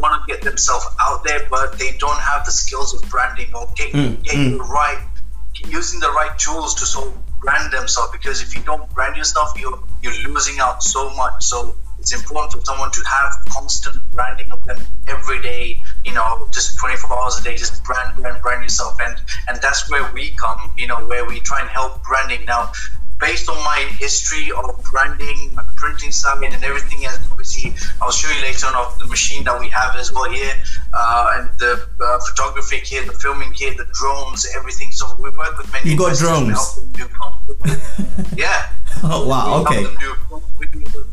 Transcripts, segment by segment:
want to get themselves out there, but they don't have the skills of branding or get, Mm, getting mm. the right, using the right tools to sort of brand themselves. Because if you don't brand yourself, you're you're losing out so much. So it's important for someone to have constant branding of them every day. You know, just 24 hours a day, just brand, brand, brand yourself, and and that's where we come. You know, where we try and help branding now. Based on my history of branding, my printing side, and everything else, I'll show you later on of the machine that we have as well here, uh, and the uh, photography here, the filming here, the drones, everything. So we work with many. You got drones? yeah. Oh wow, okay. help them do promo videos,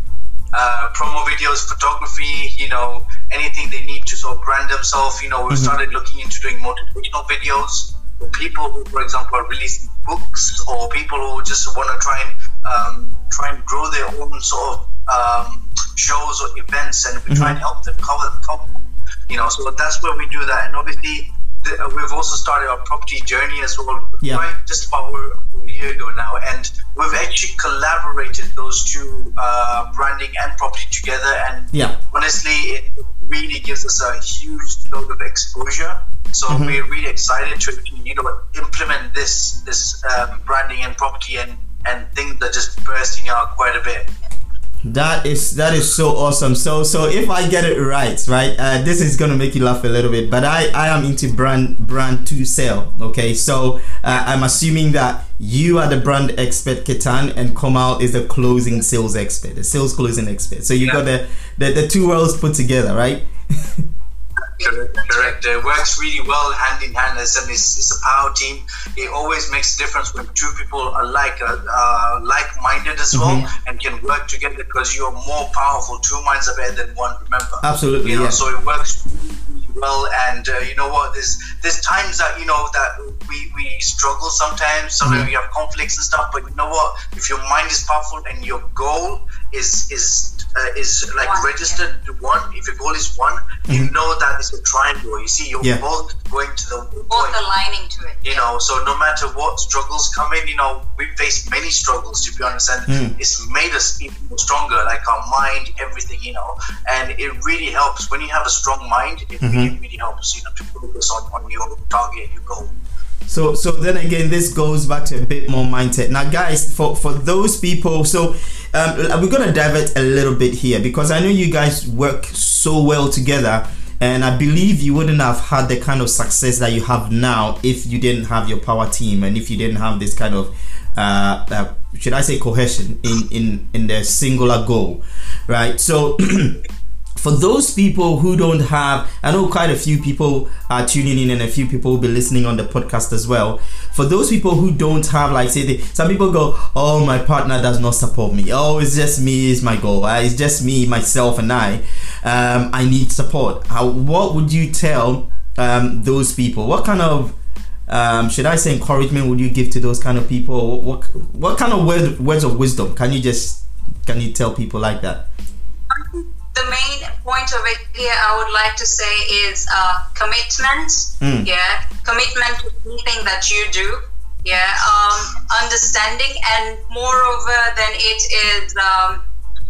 uh, promo videos, photography, you know, anything they need to sort of brand themselves. You know, we Mm-hmm. started looking into doing motivational videos for people who, for example, are releasing books or people who just want to try and um, try and grow their own sort of um, shows or events, and we try and help them cover the cover. You know, so that's where we do that, and obviously. The, uh, we've also started our property journey as well, Yeah. right? Just about a, a year ago now, and we've actually collaborated those two uh, branding and property together. And Yeah. honestly, it really gives us a huge load of exposure. So Mm-hmm. we're really excited to you know implement this this um, branding and property, and and things are just bursting out quite a bit. That is that is so awesome. So so if I get it right, right, uh, this is gonna make you laugh a little bit. But I I am into brand brand to sell. Okay, so uh, I'm assuming that you are the brand expert, Ketan, and Komal is the closing sales expert, the sales closing expert. So you got the, the the two worlds put together, right? Correct. Correct. It works really well hand in hand. As and it's, it's a power team. It always makes a difference when two people are like uh, uh, like-minded as well and can work together because you're more powerful. Two minds are better than one. Remember. Absolutely, You know, yeah. so it works well. And uh, you know what? There's there's times that you know that we we struggle sometimes. Sometimes Mm-hmm. we have conflicts and stuff. But you know what? If your mind is powerful and your goal is is uh, is like One, registered to one. If your goal is one, you know that it's a triangle. You see, you're Mm-hmm. Yeah. both going to the Both point. aligning to it. You know, so no matter what struggles come in, you know, we face many struggles to be honest, and Mm. it's made us even more stronger, like our mind, everything, you know, and it really helps when you have a strong mind. It Mm-hmm. really, really helps, you know, to focus on, on your target, your goal. So so then again, this goes back to a bit more mindset. Now, guys, for for those people, so um, we're gonna divert a little bit here because I know you guys work so well together, and I believe you wouldn't have had the kind of success that you have now if you didn't have your power team and if you didn't have this kind of uh, uh, should I say cohesion in in in the singular goal, right? So. for those people who don't have i know quite a few people are tuning in and a few people will be listening on the podcast as well for those people who don't have like say they, some people go oh my partner does not support me oh it's just me is my goal uh, it's just me myself and i um, i need support How, what would you tell um, those people what kind of um, should I say encouragement would you give to those kind of people? What what kind of word, words of wisdom can you just can you tell people like that? The main point of it here I would like to say is uh, commitment. Mm. Yeah, commitment to anything that you do. Yeah, um, understanding, and moreover than it is, um,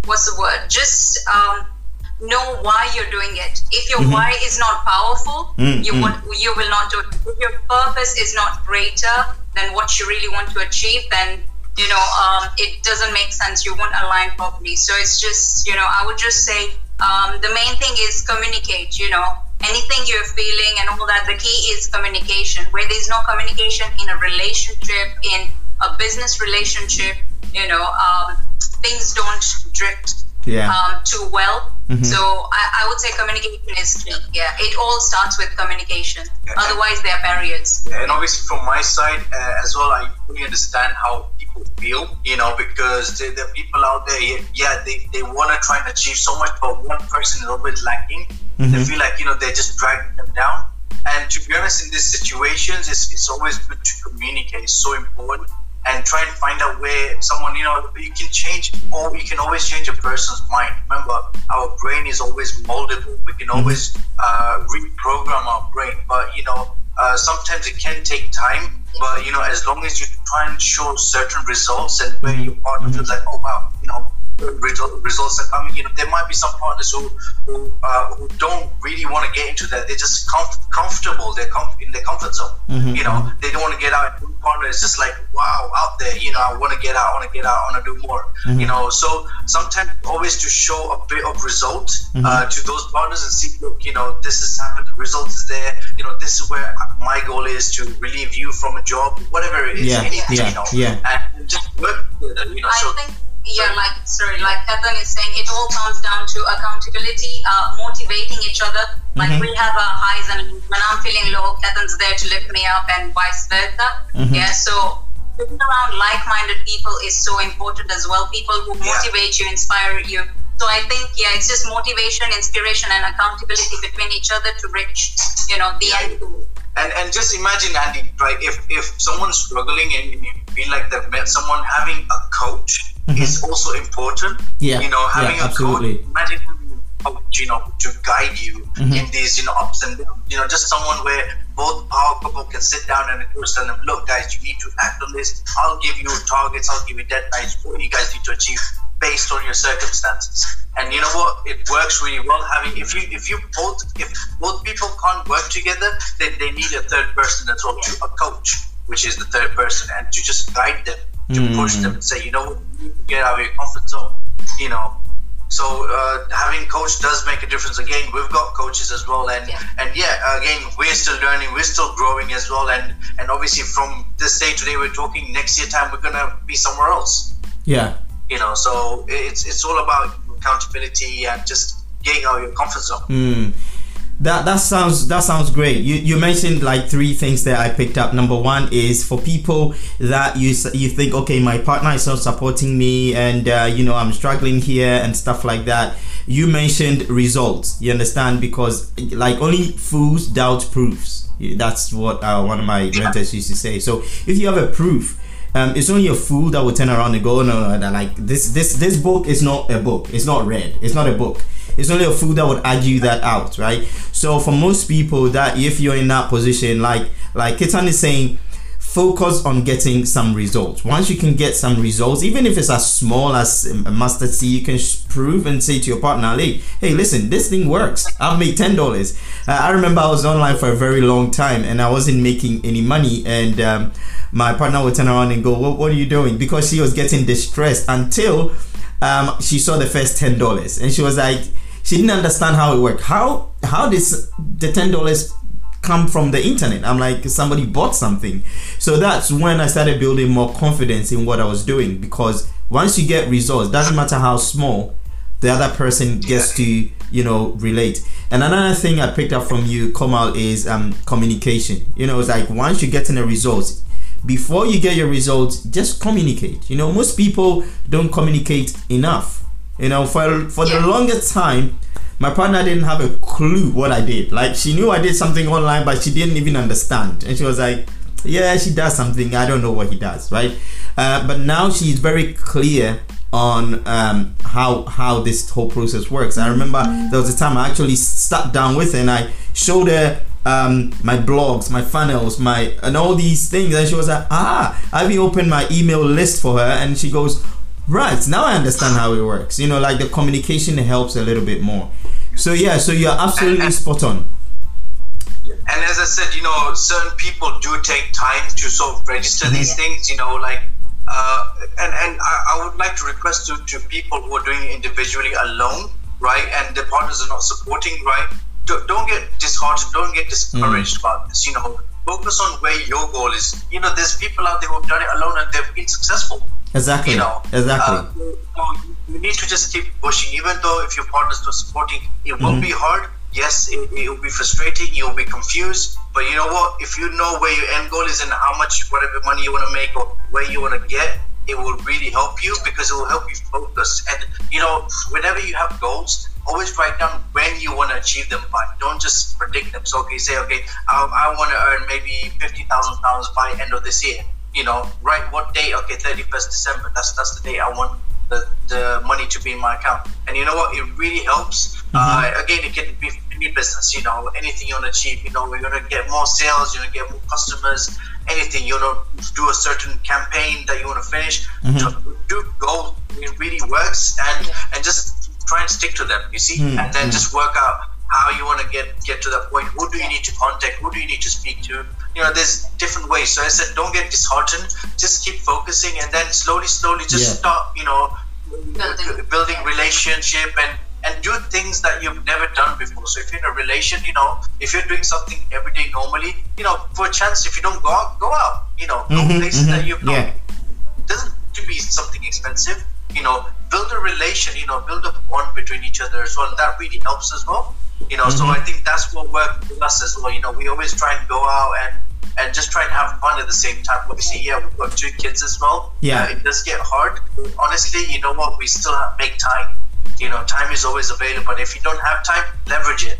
what's the word? Just um, know why you're doing it. If your why is not powerful, Mm, you mm. won't, you will not do it. If your purpose is not greater than what you really want to achieve, then you know um, it doesn't make sense. You won't align properly. So it's just you know I would just say um, the main thing is communicate. You know anything you're feeling and all that. The key is communication. Where there's no communication in a relationship, in a business relationship, you know um, things don't drift Yeah. um, too well. Mhm. So I, I would say communication is key. Yeah, it all starts with communication. Yeah. Otherwise, there are barriers. and obviously from my side uh, as well i fully understand how people feel you know because the, are people out there yeah, they, they want to try and achieve so much but one person is always lacking. They Mhm. feel like you know they're just dragging them down. And to be honest in these situations it's, it's always good to communicate. It's so important. And try and find out where someone you know you can change or you can always change a person's mind. Remember our brain is always moldable. We can always uh, reprogram our brain. But you know uh, sometimes it can take time but you know as long as you try and show certain results and where your partner feels like oh wow you know results are coming. You know, there might be some partners who who, uh, who don't really want to get into that. They're just comf- comfortable. They're com- in their comfort zone. Mm-hmm. You know, they don't want to get out. One partner is just like, wow, out there. You know, I want to get out. I want to get out. I want to do more. Mm-hmm. You know, so sometimes always to show a bit of result mm-hmm. uh, to those partners and see, look, you know, this has happened. The result is there. You know, this is where my goal is to relieve you from a job, whatever it is. Yeah, anything, yeah, you know, yeah. and just work together. You know, I so. think yeah, like sorry, like Ketan is saying, it all comes down to accountability, uh, motivating each other. Like mm-hmm. we have our highs, and when I'm feeling low, Ketan's there to lift me up, and vice versa. Mm-hmm. Yeah, so being around like-minded people is so important as well. People who motivate yeah. you, inspire you. So I think yeah, it's just motivation, inspiration, and accountability between each other to reach you know the yeah. end goal. And and just imagine, Andy, right? If if someone's struggling and you feel like they've met someone, having a coach mm-hmm. is also important. Yeah. You know, having yeah, a absolutely. coach, imagine coach, you know, to guide you mm-hmm. in these, you know, ups and downs. You know, just someone where both power couple can sit down and coach tell them, look, guys, you need to act on this. I'll give you targets. I'll give you deadlines. What you guys need to achieve based on your circumstances. And you know what? It works really well. Having if you if you both if both people can't work together, then they need a third person as well, a coach, which is the third person, and to just guide them, to mm. push them and say, you know what, you get out of your comfort zone. You know, so uh, having coach does make a difference. Again, we've got coaches as well, and yeah. and yeah, again, we're still learning, we're still growing as well, and and obviously from this day today, we're talking next year time, we're gonna be somewhere else. Yeah. You know, so it's it's all about accountability and just getting out of your comfort zone. Mm. That that sounds that sounds great. You you mentioned like three things that I picked up. Number one is for people that you you think okay, my partner is not supporting me, and uh, you know I'm struggling here and stuff like that. You mentioned results. You understand because like only fools doubt proofs. That's what uh, one of my mentors used to say. So if you have a proof. Um, it's only a fool that will turn around and go, no, no, no, like this, this, this book is not a book. It's not read. It's not a book it's only a fool that would argue that out, right? So for most people, that if you're in that position, like like Ketan is saying, focus on getting some results. Once you can get some results, even if it's as small as a mustard seed, you can prove and say to your partner, hey, hey, listen, this thing works. I've made ten dollars. Uh, I remember I was online for a very long time and I wasn't making any money, and um, my partner would turn around and go, what, what are you doing? Because she was getting distressed until um, she saw the first ten dollars, and she was like she didn't understand how it worked. How how does the ten dollars come from the internet? I'm like somebody bought something. So that's when I started building more confidence in what I was doing because once you get results, doesn't matter how small, the other person gets to you know relate. And another thing I picked up from you, Komal, is um, communication. You know, it's like once you're getting the results, before you get your results, just communicate. You know, most people don't communicate enough. You know, for for yeah. the longest time, my partner didn't have a clue what I did. Like she knew I did something online, but she didn't even understand. And she was like, "Yeah, she does something. I don't know what he does." Right? Uh, but now she's very clear on um, how how this whole process works. I remember there was a time I actually sat down with her and I showed her um, my blogs, my funnels, my and all these things, and she was like, "Ah, I've opened my email list for her," and she goes, Right now, I understand how it works. You know, like the communication helps a little bit more. So yeah, so you're absolutely and, and, spot on. And as I said, you know, certain people do take time to sort of register mm-hmm. these things. You know, like, uh, and and I, I, would like to request to, to people who are doing it individually alone, right, and the partners are not supporting, right. Don't, don't get disheartened. Don't get discouraged mm. about this. You know, focus on where your goal is. You know, there's people out there who've done it alone and they've been successful. Exactly. You know, exactly. Uh, you need to just keep pushing, even though if your partner's not supporting, it mm-hmm. will be hard. Yes, it, it will be frustrating. You'll be confused. But you know what? If you know where your end goal is and how much, whatever money you want to make or where you want to get, it will really help you because it will help you focus. And you know, whenever you have goals, always write down when you want to achieve them by. Don't just predict them. So, okay, say, okay, I, I want to earn maybe fifty thousand pounds by end of this year you know, right what date? Okay, 31st December. That's that's the date I want the, the money to be in my account. And you know what? It really helps. Mm-hmm. Uh, again, it can be any business. You know, anything you want to achieve. You know, you're gonna get more sales. You're gonna get more customers. Anything you know, do a certain campaign that you want to finish. Mm-hmm. Do goals it really works, and and just try and stick to them. You see, Mm, and then mm. just work out how you want to get get to that point. Who do you need to contact? Who do you need to speak to? You know, there's different ways. So I said, don't get disheartened. Just keep focusing, and then slowly, slowly, just Yeah. start. You know, Building. building relationship and and do things that you've never done before. So if you're in a relation, you know, if you're doing something every day normally, you know, for a chance, if you don't go out, go out. You know, go Mhm, places that mhm, you've not. yeah. Doesn't have to be something expensive. You know, build a relation. You know, build a bond between each other as well. That really helps as well. You know, so Mhm. I think that's what worked with us as well. You know, we always try and go out and and just try and have fun at the same time. Obviously, yeah, we've got two kids as well. Yeah. Uh, it does get hard. Honestly, you know what? We still have, make time. You know, time is always available. If you don't have time, leverage it.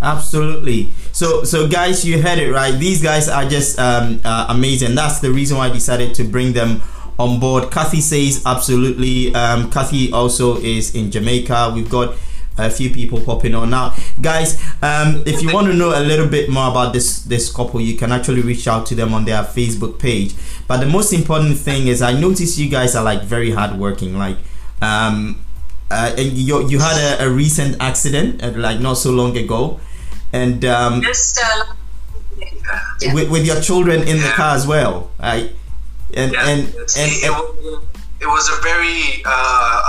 Absolutely. So, so guys, you heard it right. These guys are just um, uh, amazing. That's the reason why I decided to bring them on board. Kathy says absolutely. Um, Kathy also is in Jamaica. We've got a few people popping on now, guys. Um, if you want to know a little bit more about this this couple, you can actually reach out to them on their Facebook page. But the most important thing is, I notice you guys are like very hardworking. Like, um, uh, and you you had a, a recent accident uh, like not so long ago and um, Just uh, yeah. with, with your children in the car as well right and Yeah. and, It's- and, it, was, a very uh,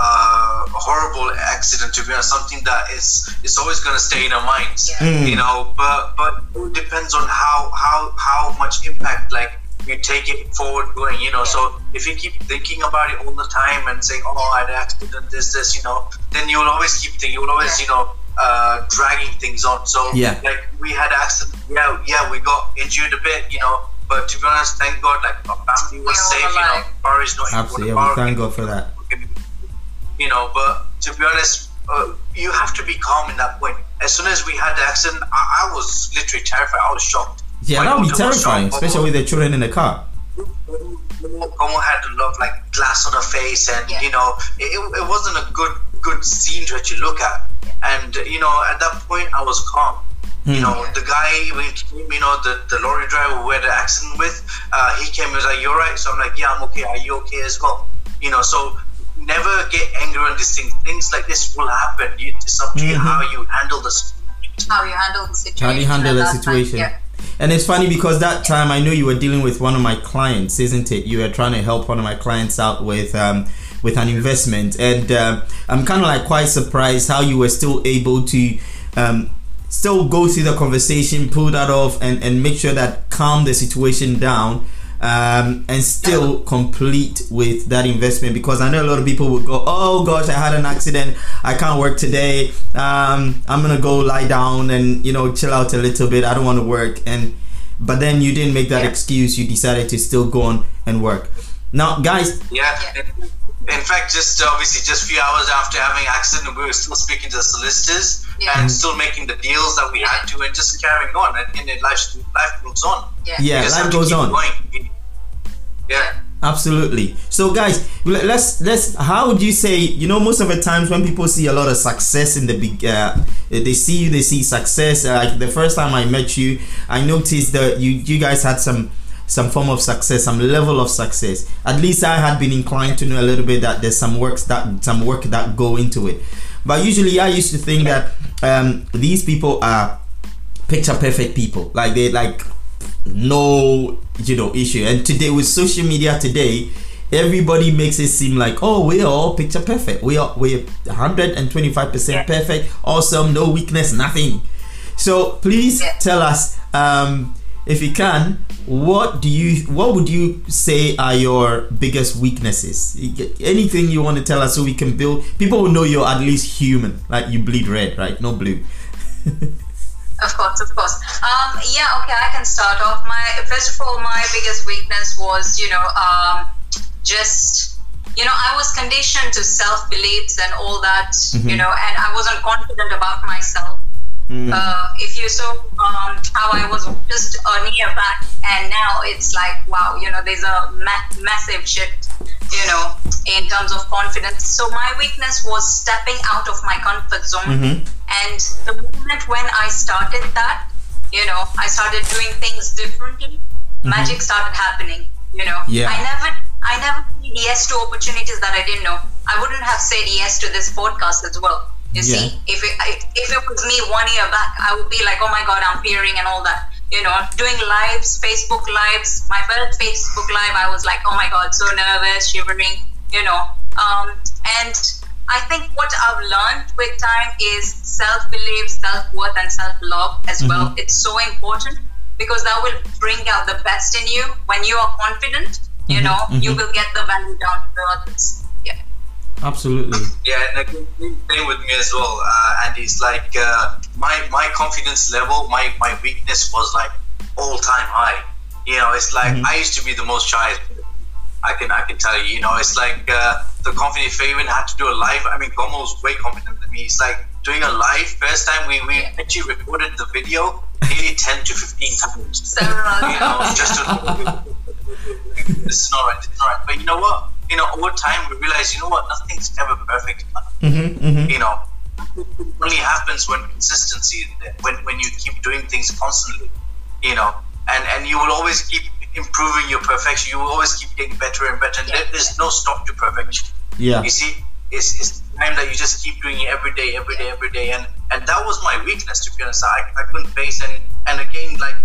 uh, horrible accident to be honest. Something that is is always going to stay in our minds. Yeah. Mm. You know, but but it depends on how how how much impact like you take it forward going. You know, so if you keep thinking about it all the time and saying, "Oh, I had an accident," this this, you know, then you will always keep thinking. You will always, Yeah. you know. Uh, dragging things on. So, Yeah. like we had accident. Yeah, yeah, we got injured a bit, you know. But to be honest, thank God, like our family was We're safe. You know, alive. car is not absolutely yeah, important. we thank god for that You know, but to be honest, uh, you have to be calm in that point. As soon as we had the accident, I, I was literally terrified. I was shocked. yeah My that would be terrifying shocked. especially with the children in the car Komal had a lot of like glass on her face, and Yeah. you know, it, it wasn't a good good scene to actually look at. And you know, at that point, I was calm. You Hmm. know, the guy, when came, you know, the, the lorry driver who had the accident with, uh, he came and was like, "You're right." So I'm like, "Yeah, I'm okay. Are you okay as well?" You know, so never get angry on these things. Things like this will happen. You, it's up to you Mhm. how you handle this. how you handle the situation. how do you handle the that time. situation Yeah. and it's funny because that time i know you were dealing with one of my clients isn't it you were trying to help one of my clients out with um, with an investment and uh, i'm kind of like quite surprised how you were still able to um, still go through the conversation pull that off and, and make sure that calm the situation down um, and still complete with that investment because I know a lot of people would go, oh gosh, I had an accident, I can't work today. Um, I'm gonna go lie down and you know chill out a little bit. I don't want to work, and but then you didn't make that Yeah. excuse. You decided to still go on and work. Now, guys, Yeah. Yeah. In fact, just obviously, just a few hours after having accident, we were still speaking to the solicitors Yeah. and still making the deals that we had to, and just carrying on. And, and life life moves on. Yeah. Yeah, life goes on. Going. Yeah. Absolutely. So, guys, let's let's. How would you say? You know, most of the times when people see a lot of success in the big, uh, they see you, they see success. Uh, like the first time I met you, I noticed that you you guys had some some form of success, some level of success. At least I had been inclined to know a little bit that there's some works that some work that go into it. But usually, I used to think that um, these people are picture perfect people. Like they like no you know issue and today with social media today everybody makes it seem like oh we're all picture perfect we are we're 125% Yeah. perfect awesome no weakness nothing so please tell us um if you can what do you what would you say are your biggest weaknesses anything you want to tell us so we can build people will know you're at least human like you bleed red right no blue Of course, of course. Um, yeah, okay, I can start off. My first of all, my biggest weakness was, you know, um, just you know, I was conditioned to self beliefs and all that, you know, and I wasn't confident about myself. Uh, if you saw um, how I was just a year back, and now it's like, wow, you know, there's a ma- massive shift, you know, in terms of confidence. So my weakness was stepping out of my comfort zone. Mhm. And the moment when I started that, you know, I started doing things differently. Magic started happening. You know, Yeah. I never, I never said yes to opportunities that I didn't know. I wouldn't have said yes to this podcast as well. You Yeah. see, if it, if it was me one year back, I would be like, oh my god, I'm peering and all that. You know, doing lives, Facebook lives. My first Facebook live, I was like, oh my god, so nervous, shivering. You know, um, and I think what I've learned with time is self belief, self worth, and self love as mm-hmm. well. It's so important because that will bring out the best in you. When you are confident, you mm-hmm. know, you mm-hmm. will get the value down to others. Yeah. Absolutely. Yeah, and again, same with me as well. Uh, and it's like uh, my my confidence level, my my weakness was like all time high. You know, it's like I used to be the most shy. I can I can tell you. You know, it's like uh, the confidence. If I even had to do a live, I mean, Komal was way confident than me. It's like doing a live. First time we we actually recorded the video nearly ten to fifteen times. Several. You know, just to this is not right. This is not right. But you know what? You know, over time we realize, you know what? Nothing's ever perfect. Mm-hmm, mm-hmm. You know, it only happens when consistency is there. When when you keep doing things constantly. You know, and and you will always keep improving your perfection. You will always keep getting better and better. And there, there's no stop to perfection. Yeah. You see, it's, it's time that you just keep doing it every day, every day, every day, and and that was my weakness to be honest. I, I couldn't face and and again like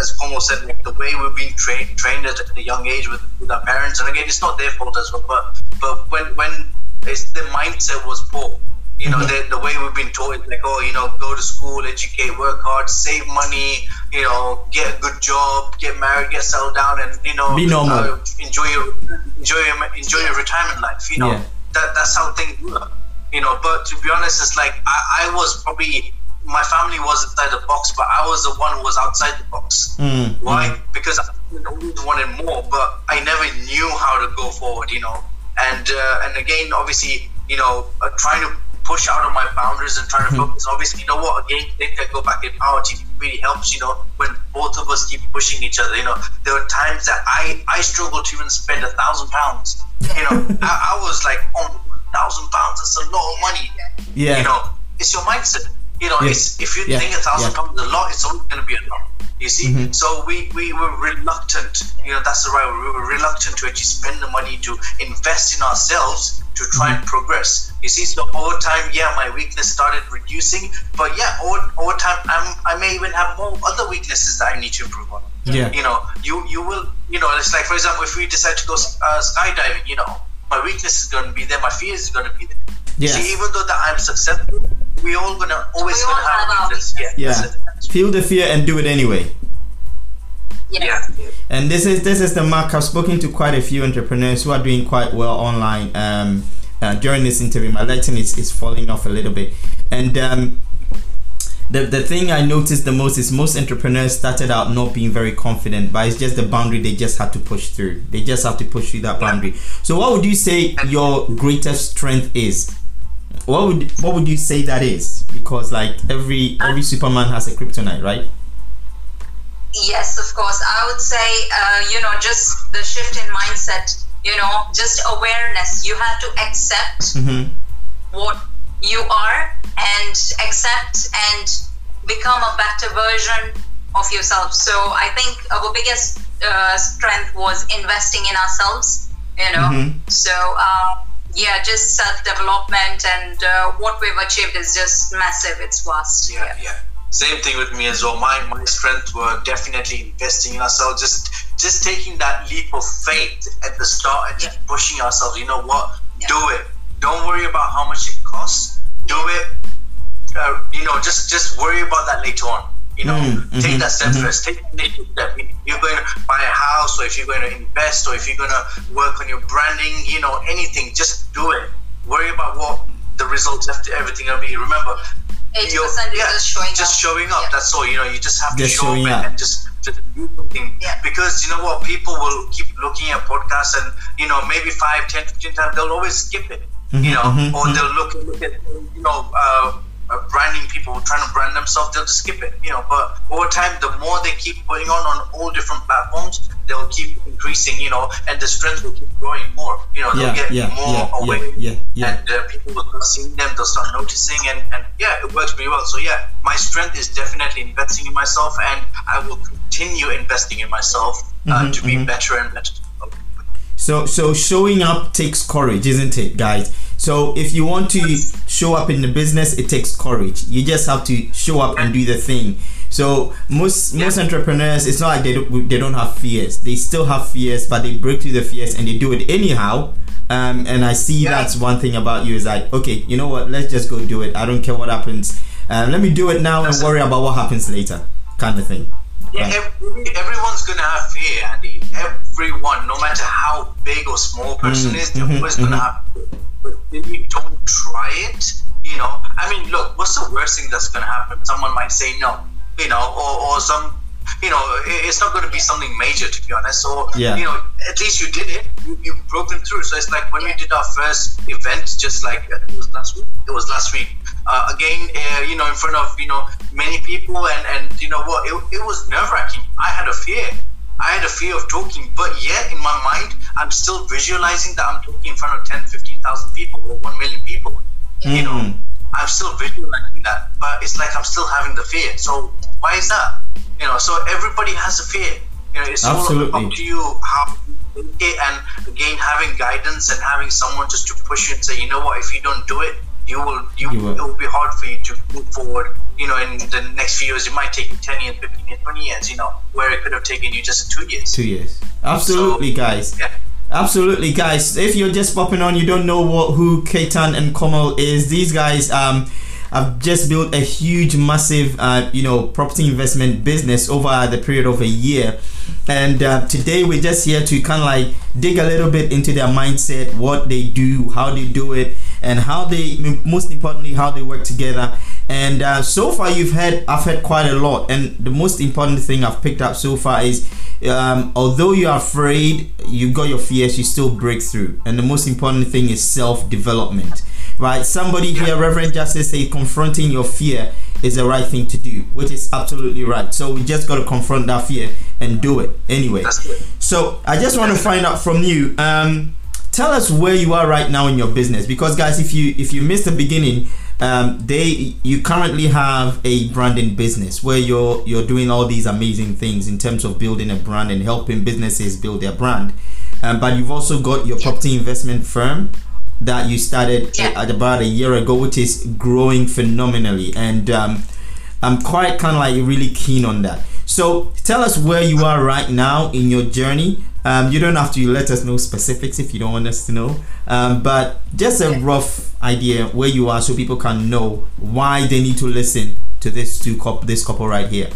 as Komal said, like the way we're being trained trained at a young age with, with our parents, and again it's not their fault as well, but but when when it's the mindset was poor. You know, the, the way we've been taught is like, oh, you know, go to school, educate, work hard, save money, you know, get a good job, get married, get settled down, and you know, uh, enjoy your enjoy your enjoy your retirement life. You know, Yeah. that that's how things work. You know, but to be honest, it's like I, I was probably my family was inside the box, but I was the one who was outside the box. Mm, Why? Because I always wanted more, but I never knew how to go forward. You know, and uh, and again, obviously, you know, uh, trying to push out of my boundaries and trying to focus. Obviously, you know what? Again, think I go back in power team really helps. You know, when both of us keep pushing each other. You know, there were times that I I struggled to even spend a thousand pounds. You know, I, I was like, oh, thousand pounds. That's a lot of money. Yeah. You know, it's your mindset. You know, Yes. it's if you Yeah. think a thousand Yeah. pounds is a lot, it's always going to be a lot. You see, Mhm. so we, we were reluctant. You know, that's the right word. We were reluctant to actually spend the money to invest in ourselves to try and progress. You see, so over time, yeah, my weakness started reducing, but yeah, over, over time, I'm, I may even have more other weaknesses that I need to improve on. Yeah. You know, you you will, you know, it's like for example, if we decide to go uh, skydiving, you know, my weakness is going to be there, my fears is going to be there. Yes. See, even though that I'm successful, we all gonna always We gonna all have, have our weakness. Yeah, Yeah. Feel the fear and do it anyway. yeah, yeah. And this is this is the mark. I've spoken to quite a few entrepreneurs who are doing quite well online. Um, uh, during this interview, my lighting is, is falling off a little bit, and um, the the thing I noticed the most is most entrepreneurs started out not being very confident, but it's just the boundary they just had to push through. They just have to push through that boundary. So, what would you say your greatest strength is? What would what would you say that is? Because like every every Superman has a kryptonite, right? Yes, of course. I would say, uh, you know, just the shift in mindset, you know, just awareness. You have to accept Mm-hmm. what you are and accept and become a better version of yourself. So I think our biggest uh, strength was investing in ourselves, you know. Mhm. So, uh, yeah, just self development and uh, what we've achieved is just massive. It's vast. yeah, yeah. Same thing with me as well. My my strength were definitely investing in ourselves, just just taking that leap of faith at the start and just pushing ourselves. You know what? Yeah. Do it. Don't worry about how much it costs. Do it. Uh, you know, just just worry about that later on. You know, Mm, take mhm, that step mhm. first. Take the initial step. If you're going to buy a house, or if you're going to invest, or if you're going to work on your branding, you know, anything, just do it. Worry about what the results after everything will be. Remember, 80% you're- is just showing just up. showing up. Yeah. That's all. You know, you just have to Just show showing up up. and, and just just do something. Yeah. Because you know what, people will keep looking at podcasts and you know maybe five, ten, fifteen times they'll always skip it. you know, mhm, or mhm. they'll look look at you know. Uh, uh, branding people trying to brand themselves, they'll just skip it, you know. But over time, the more they keep putting on on all different platforms, they'll keep increasing, you know, and the strength will keep growing more. You know, they'll Yeah, get yeah, more yeah, aware, yeah, yeah, and uh, people will start seeing them. They'll start noticing, and, and yeah, it works pretty well. So yeah, my strength is definitely investing in myself, and I will continue investing in myself uh, Mhm, to be mhm. better and better. So so showing up takes courage, isn't it, guys? So if you want to show up in the business, it takes courage. You just have to show up and do the thing. So most most entrepreneurs, it's not like they don't they don't have fears. They still have fears, but they break through the fears and they do it anyhow. Um, and I see Yeah. that's one thing about you is like, okay, you know what? Let's just go do it. I don't care what happens. Um, let me do it now and worry about what happens later, kind of thing. Yeah, Right. every, everyone's gonna have fear, Andy. Everyone, no matter how big or small person Mm, is, they're mhm, always gonna mhm. have fear. But if you don't try it, you know, I mean, look, what's the worst thing that's gonna happen? Someone might say no, you know, or, or some, you know, it's not gonna be something major to be honest. Or Yeah. you know, at least you did it. You, you broken through. So it's like when we did our first event, just like it was last week. It was last week. Uh, again, uh, you know, in front of you know many people, and and you know what, it, it was nerve wracking. I had a fear. I had a fear of talking, but yet in my mind, I'm still visualizing that I'm talking in front of 10, 15,000 people or 1 million people. You know, Mm. I'm still visualizing that, but it's like I'm still having the fear. So why is that? You know, so everybody has a fear. You know, it's Absolutely. all up to you how you it, and again having guidance and having someone just to push you and say, you know what, if you don't do it, you will, you, You will. it will be hard for you to move forward. You know, in the next few years, it might take you 10 years, 15 years, 20 years. You know, where it could have taken you just two years. Two years. Absolutely, guys. Yeah. Absolutely, guys. If you're just popping on, you don't know what who Ketan and Komal is. These guys um have just built a huge, massive, uh, you know, property investment business over the period of a year. And uh, today we're just here to kind of like dig a little bit into their mindset, what they do, how they do it, and how they, most importantly, how they work together. And uh, so far, you've had I've had quite a lot. And the most important thing I've picked up so far is, um, although you are afraid, you've got your fears, you still break through. And the most important thing is self development, right? Somebody here, Reverend Justice, say confronting your fear is the right thing to do, which is absolutely right. So we just got to confront that fear and do it anyway. So I just want to find out from you. Um, tell us where you are right now in your business, because guys, if you if you missed the beginning, um, they you currently have a branding business where you're you're doing all these amazing things in terms of building a brand and helping businesses build their brand. Um, but you've also got your property investment firm that you started Yeah. at about a year ago, which is growing phenomenally, and um, I'm quite kind of like really keen on that. So tell us where you are right now in your journey. Um, you don't have to let us know specifics if you don't want us to know, um, but just a rough idea where you are so people can know why they need to listen to this two couple, this couple right here.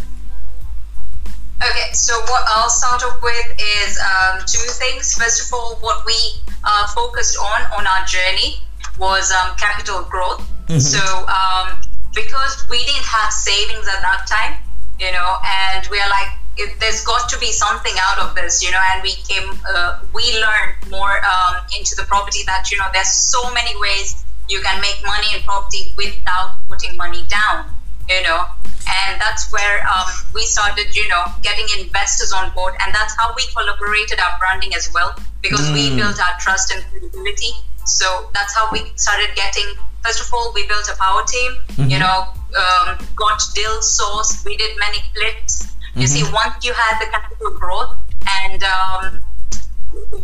Okay, so what I'll start off with is um, two things. First of all, what we uh, focused on on our journey was um, capital growth. So um, because we didn't have savings at that time, you know, and we are like, it, there's got to be something out of this, you know, and we came, uh, we learned more um, into the property that you know, there's so many ways you can make money in property without putting money down, you know, and that's where um, we started you know getting investors on board and that's how we collaborated our branding as well because we Mm. built our trust and credibility. So that's how we started getting first of all we built a power team you know um, got deals sourced we did many flips. You see once you had the capital growth and um,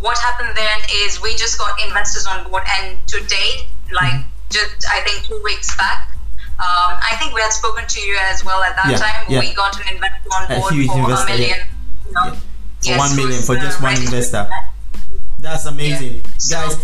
what happened then is we just got investors on board and to date like just i think two weeks back um, I think we had spoken to you as well at that Yeah, time. yeah. We got an investor on board for investor, a million. You know. For Yes, one million for uh, just one investor. That's amazing, Yeah. So- guys.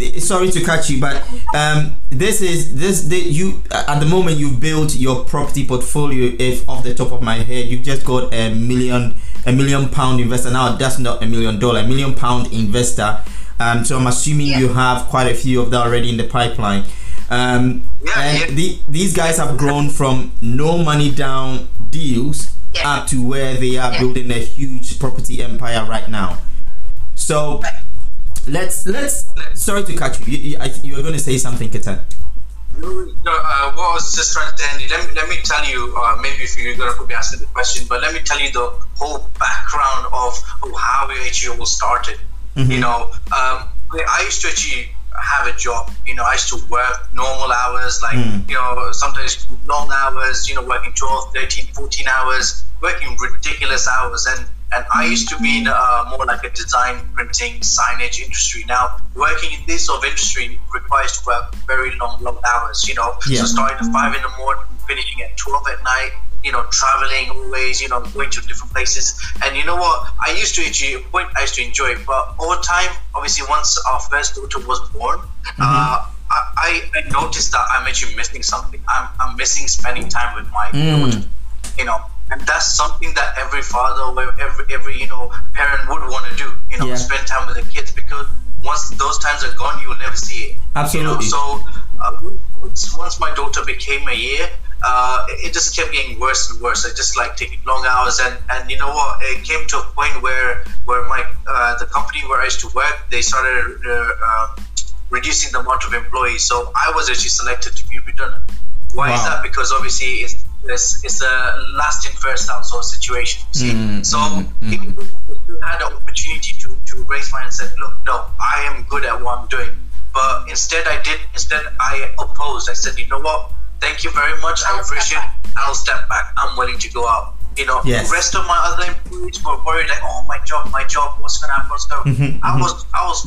eh, Sorry to catch you, but um, this is this the, you at the moment you built your property portfolio. If off the top of my head, you've just got a million a million pound investor. Now that's not a million dollar, a million pound investor. Um, so I'm assuming Yeah. you have quite a few of that already in the pipeline. Um, Yeah, and yeah. The, these guys have grown from no money down deals Yeah. up to where they are Yeah. building a huge property empire right now. So let's let's sorry to catch you. You, you, I, you were going to say something, Ketan. No, uh, what I was just trying to say, Andy, let me, let me tell you, uh, maybe if you're going to probably ask me the question, but let me tell you the whole background of, of how we actually all started. You know, um, I used to actually have a job. You know, I used to work normal hours, like, you know, sometimes long hours, you know, working 12, 13, 14 hours, working ridiculous hours. And And I used to be in uh, more like a design, printing, signage industry. Now, working in this sort of industry requires to work very long, long hours. You know, Yeah. so starting at five in the morning, finishing at twelve at night. You know, traveling always. You know, going to different places. And you know what? I used to a point, I used to enjoy it. But over time, obviously, once our first daughter was born, uh, I, I noticed that I'm actually missing something. I'm, I'm missing spending time with my daughter you know and that's something that every father or every every you know parent would want to do you know Yeah. spend time with the kids because once those times are gone you will never see it Absolutely. you know? so uh, once once my daughter became a year uh, it just kept getting worse and worse. I just like taking long hours, and, and you know what? It came to a point where where my uh, the company where I used to work, they started uh, um, reducing the amount of employees. So I was actually selected to be redundant. Why is that? Because obviously it's it's, it's a last in first out sort of situation. See, Mm, so mm, mm. I had the opportunity to to raise my hand and said, look, no, I am good at what I'm doing. But instead, I did. Instead, I opposed. I said, you know what? Thank you very much. I I'll step appreciate. back. I'll step back. I'm willing to go out. You know, Yes. the rest of my other employees were worried like, oh, my job, my job, what's gonna happen? What's gonna? Mhm, I mhm. was, I was.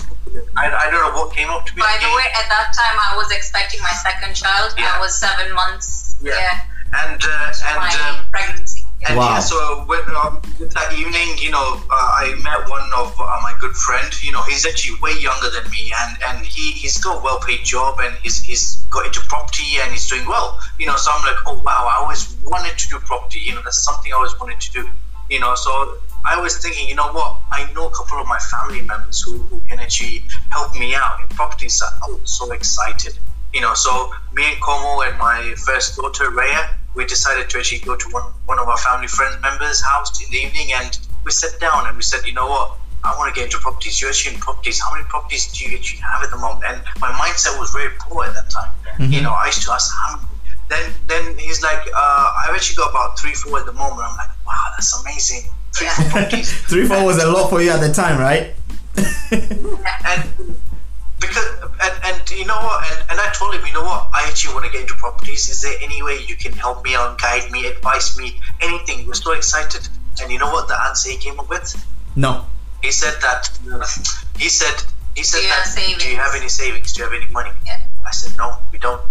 I, I don't know what came up to me. By the way, at that time, I was expecting my second child. Yeah. I was seven months. Yeah. Yeah. and uh, and my um, pregnancy. And Wow. yeah, so when, um, that evening, you know, uh, I met one of uh, my good friend. You know, he's actually way younger than me, and, and he he's got a well paid job, and he's he's got into property, and he's doing well. You know, so I'm like, oh wow, I always wanted to do property. You know, that's something I always wanted to do. You know, so I was thinking, you know what? I know a couple of my family members who, who can actually help me out in property. So I was so excited. You know, so me and Komal and my first daughter Rhea, we decided to actually go to one, one of our family friends members' house in the evening and we sat down and we said, you know what? I want to get into properties. You're actually in properties. How many properties do you actually have at the moment? And my mindset was very poor at that time. You know, I used to ask how many. Then, then he's like, uh, I've actually got about three, four at the moment. I'm like, wow, that's amazing. Three, four properties. Three four was a lot for you at the time, right? and because and, and you know what and, and i told him you know what i actually want to get into properties. Is there any way you can help me out guide me advise me anything? We're so excited. And you know what the answer he came up with? No. he said that uh, he said he said Do you that have do you have any savings? Do you have any money? Yeah. i said no we don't.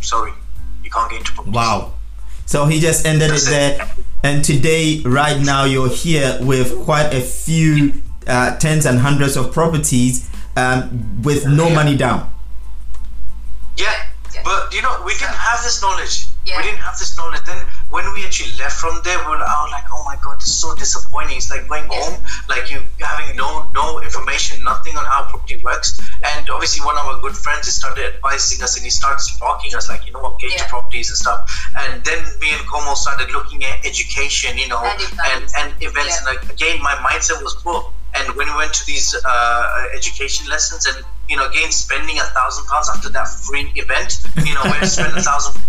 Sorry. You can't get into properties. Wow. So he just ended it That's it. there. And today, right now, you're here with quite a few uh, tens and hundreds of properties um, with no Yeah. money down. Yeah, Yeah. but you know, we didn't have this knowledge. Yeah. We didn't have this knowledge. Then when we actually left from there, we were like, oh, like, oh my god, it's so disappointing. It's like going Yeah. home, like you having no no information, nothing on how property works. And obviously, one of our good friends he started advising us, and he started talking us, like, you know what, get into Yeah. properties and stuff. And then me and Komal started looking at education, you know, And and events. and events. Yeah. And like again, my mindset was poor. And when we went to these uh, education lessons, and you know, again, spending a thousand pounds after that free event, you know, where to spend a thousand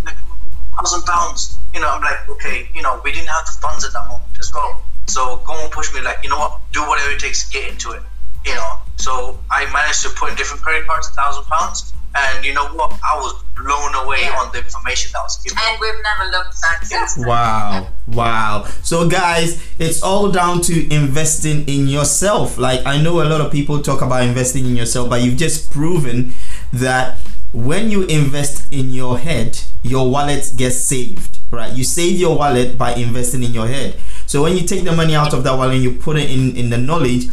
thousand pounds, you know, I'm like, okay, you know, we didn't have the funds at that moment as well. So Komal pushed me like, you know what, do whatever it takes to get into it, you know. So I managed to put in different credit cards, a thousand pounds, and you know what, I was blown away Yeah. on the information that was given. And we've never looked back since. then. Wow. Wow. So, guys, it's all down to investing in yourself. Like, I know a lot of people talk about investing in yourself, but you've just proven that when you invest in your head, your wallet gets saved, right? You save your wallet by investing in your head. So, when you take the money out of that wallet and you put it in, in the knowledge,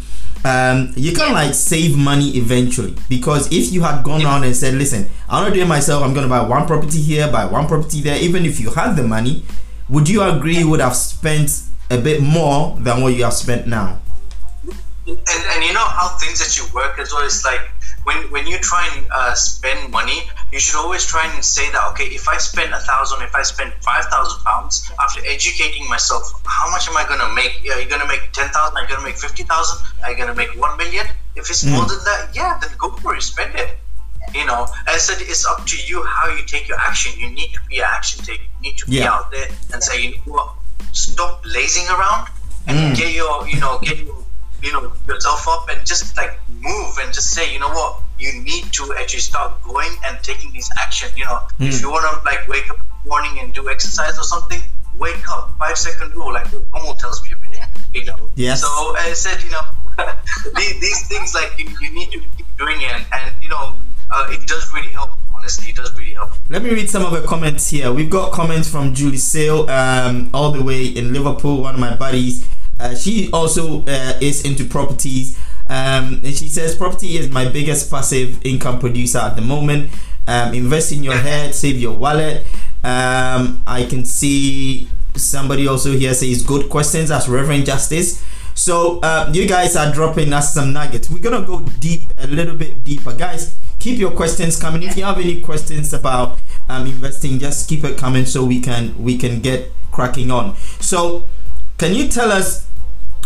um, you can like save money eventually because if you had gone on and said, "Listen, I'm not doing myself. I'm going to buy one property here, buy one property there," even if you had the money, would you agree you would have spent a bit more than what you have spent now? and, and you know how things that you work as well. It's like when when you try and uh, spend money, you should always try and say that okay, if I spend a thousand, if I spend five thousand pounds after educating myself, how much am I gonna make? Are you gonna make ten thousand? Are you gonna make fifty thousand? Are you gonna make one million? If it's more than that, yeah, then go for it, spend it. You know, as I said, it's up to you how you take your action. You need to be an action taker. You need to be out there and say, you know what, stop lazing around and get your, you know, get your, you know, yourself up and just like move and just say, you know what, you need to actually start going and taking these action. You know, if you want to like wake up in the morning and do exercise or something, wake up, five second rule, like Komal tells me every day. You know. Yes. So I said, you know, these, these things like you, you need to keep doing it, and, and you know, uh, it does really help. Honestly, it does really help. Let me read some of the comments here. We've got comments from Julie Sale, um, all the way in Liverpool, one of my buddies. Uh, she also uh, is into properties. Um, and she says, Property is my biggest passive income producer at the moment. Um, invest in your head, save your wallet. Um, I can see somebody also here says, Good questions as Reverend Justice. So, uh, you guys are dropping us some nuggets. We're gonna go deep, a little bit deeper. Guys, keep your questions coming. If you have any questions about um, investing, just keep it coming so we can we can get cracking on. So, can you tell us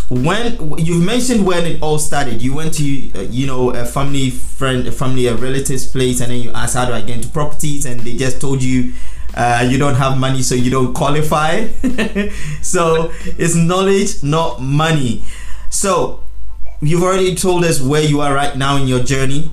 when you've mentioned when it all started? You went to uh, you know a family friend, a family, a relative's place, and then you asked how do I get into properties, and they just told you. Uh, you don't have money, so you don't qualify. so it's knowledge, not money. So you've already told us where you are right now in your journey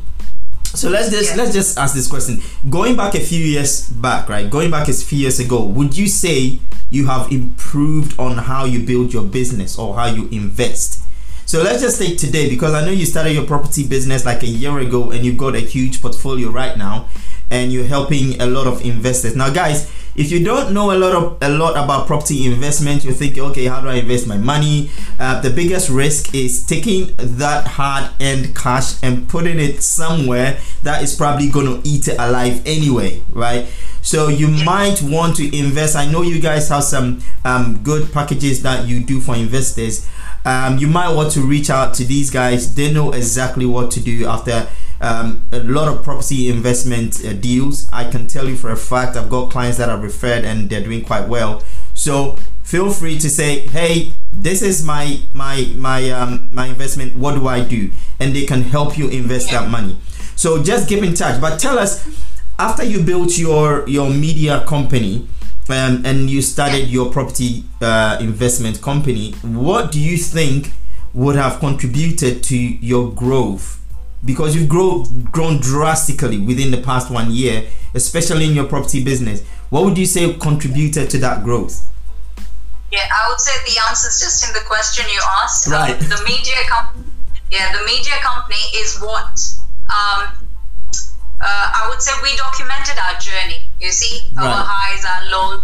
so let's just Yeah. let's just ask this question. Going back a few years back, right? Going back a few years ago, would you say you have improved on how you build your business or how you invest? So let's just take today because I know you started your property business like a year ago and you've got a huge portfolio right now and you're helping a lot of investors. Now guys, if you don't know a lot of a lot about property investment, you're thinking, okay, how do I invest my money? Uh, the biggest risk is taking that hard-earned cash and putting it somewhere that is probably going to eat it alive anyway, right? So you might want to invest. I know you guys have some um, good packages that you do for investors. Um, you might want to reach out to these guys. They know exactly what to do after um, a lot of property investment uh, deals. I can tell you for a fact I've got clients that are referred and they're doing quite well. So feel free to say, "Hey, this is my my my um, my investment. What do I do?" And they can help you invest that money. So just keep in touch. But tell us after you built your your media company. Um, and you started your property uh, investment company. What do you think would have contributed to your growth? Because you've grow, grown drastically within the past one year, especially in your property business. What would you say contributed to that growth? Yeah, I would say the answer is just in the question you asked. Uh, Right. the media company, yeah, the media company is what um, uh, I would say we documented our journey. You see, our highs, our lows.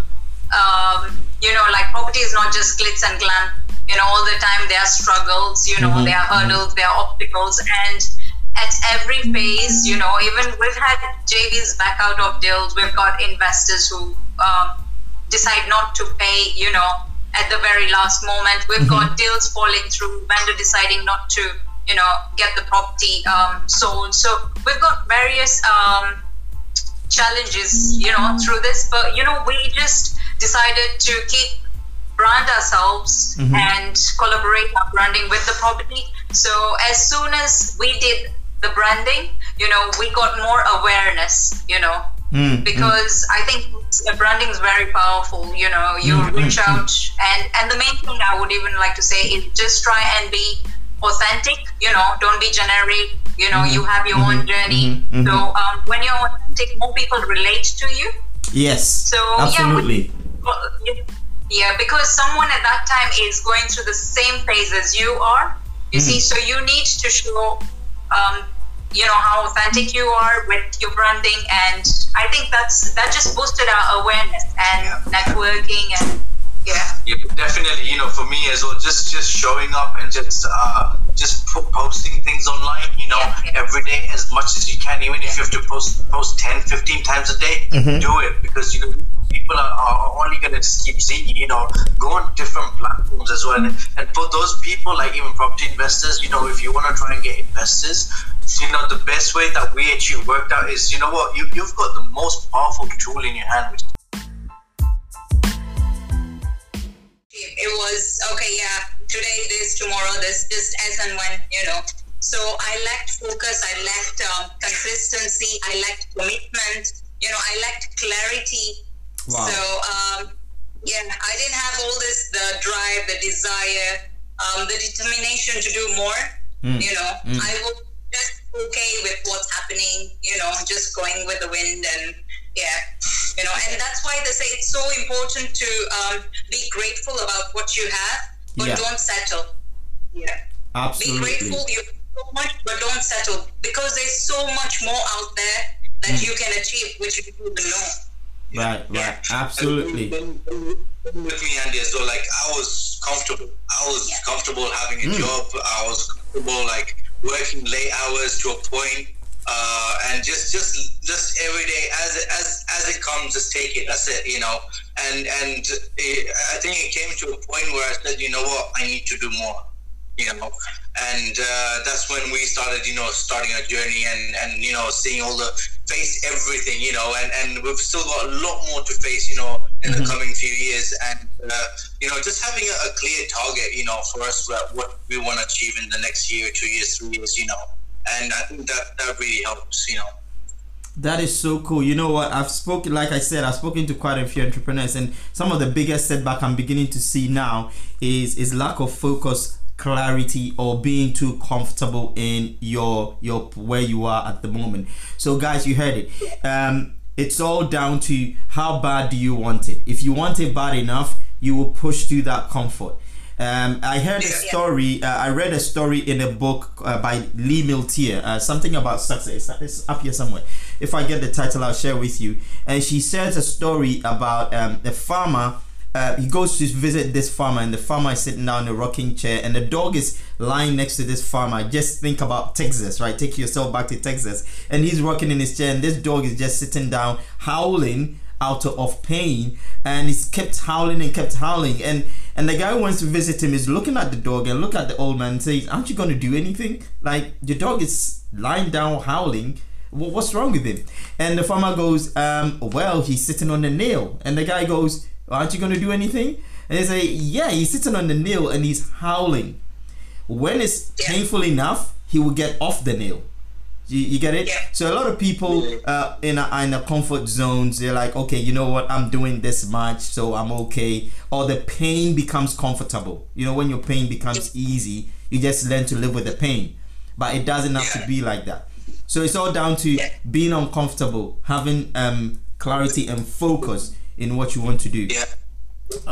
Um, you know, like property is not just glitz and glam. You know, all the time there are struggles. You know, Mhm, there are hurdles, there are obstacles, and at every phase, you know, even we've had JVs back out of deals. We've got investors who um, decide not to pay, you know, at the very last moment. We've got deals falling through, vendor deciding not to, you know, get the property um, sold. So we've got various um, challenges, you know, through this. But you know, we just decided to keep brand ourselves Mhm. and collaborate our branding with the property. So as soon as we did the branding, you know, we got more awareness, you know, Mm, because I think the branding is very powerful. You know, you Mm, reach mm, out, and and the main thing I would even like to say is just try and be authentic. You know, don't be generic. You know, you have your own mhm, journey. mhm, mhm. So um, when you're authentic, more people relate to you. yes, So absolutely. yeah, we- yeah, because someone at that time is going through the same phase as you are. You Mm. see, so you need to show, um, you know, how authentic you are with your branding, and I think that's that just boosted our awareness and networking and yeah. Yeah, definitely. You know, for me as well, just just showing up and just uh, just po- posting things online. You know, Yeah, yeah. every day as much as you can. Even if you have to post post 10, 15 times a day, Mhm. do it because you know people are, are only gonna just keep seeing. You know, go on different platforms as well. And, and for those people, like even property investors, you know, if you want to try and get investors. You know, the best way that we actually worked out is, you know what, you, you've got the most powerful tool in your hand, which it was okay yeah today this tomorrow this just as and when you know so i lacked focus i lacked um, consistency i lacked commitment you know i lacked clarity Wow. so um, yeah i didn't have all this the drive the desire um, the determination to do more Mm. you know Mm. i was just okay with what's happening you know just going with the wind and yeah you know and that's why they say it's so important to um, be grateful about what you have but Yeah. don't settle. Yeah. absolutely Be grateful you have so much, but don't settle because there's so much more out there that Mm. you can achieve, which you don't even know. Right, right. Absolutely. And then- then with me, Andy, as well. Like I was comfortable. I was Yeah. comfortable having a Mm. job. I was comfortable like working late hours to a point, uh, and just just just every day as it, as as it comes, just take it. That's it, you know. And and it, I think it came to a point where I said, you know what, I need to do more. You know, and uh, that's when we started, you know, starting our journey and and you know seeing all the face everything, you know, and and we've still got a lot more to face, you know, in the Mhm. coming few years, and uh, you know, just having a, a clear target, you know, for us uh, what we want to achieve in the next year, two years, three years, you know, and I think that that really helps, you know. That is so cool. You know what? I've spoken, like I said, I've spoken to quite a few entrepreneurs, and some of the biggest setback I'm beginning to see now is is lack of focus, clarity, or being too comfortable in your your where you are at the moment. So, guys, you heard it. Um, it's all down to how bad do you want it. If you want it bad enough, you will push through that comfort. Um, I heard a story. Uh, I read a story in a book uh, by Lee Milteer, uh, something about success. It's up here somewhere. If I get the title, I'll share with you. And she says a story about um, a farmer. Uh, he goes to visit this farmer, and the farmer is sitting down in a rocking chair, and the dog is lying next to this farmer. Just think about Texas, right? Take yourself back to Texas, and he's rocking in his chair, and this dog is just sitting down, howling out of pain and he's kept howling and kept howling. And and the guy who wants to visit him is looking at the dog and look at the old man and says aren't you going to do anything? Like the dog is lying down howling. Wha- what's wrong with him? And the farmer goes um well he's sitting on the nail. And the guy goes aren't you going to do anything? And they say yeah he's sitting on the nail and he's howling. When it's painful enough he will get off the nail you, you get it? Yeah. So a lot of people uh, in a, in a comfort zones, they're like, okay, you know what? I'm doing this much, so I'm okay. Or the pain becomes comfortable. You know, when your pain becomes easy, you just learn to live with the pain. But it doesn't have to be like that. So it's all down to Yeah. being uncomfortable, having um, clarity and focus in what you want to do. Yeah.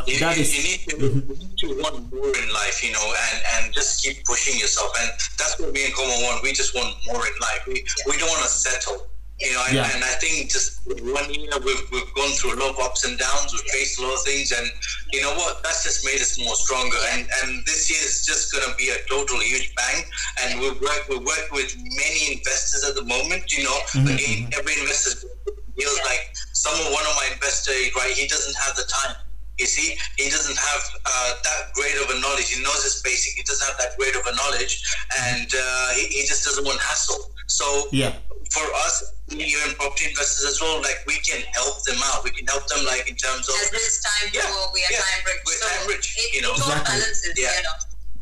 You, That you- is- you need to you need to want more in life, you know, and, and just keep pushing yourself. And that's what me and Komal want. We just want more in life. We, we don't want to settle, you know. And, Yeah. and I think just one year we've, we've gone through a lot of ups and downs. We've faced a lot of things, and you know what? That's just made us more stronger. And and this year is just gonna be a total huge bang. And we work we work with many investors at the moment. You know, Mhm, again, every investor feels like some one of my investors, right? He doesn't have the time. You see, he doesn't have uh, that great of a knowledge. He knows his basic. He doesn't have that great of a knowledge, and uh, he, he just doesn't want hassle. So Yeah. for us, even property investors as well, like we can help them out. We can help them, like in terms of As this time Yeah, poor, we are yeah, time rich. we're so time rich, it, you know. it all Exactly. balances, Yeah. you know.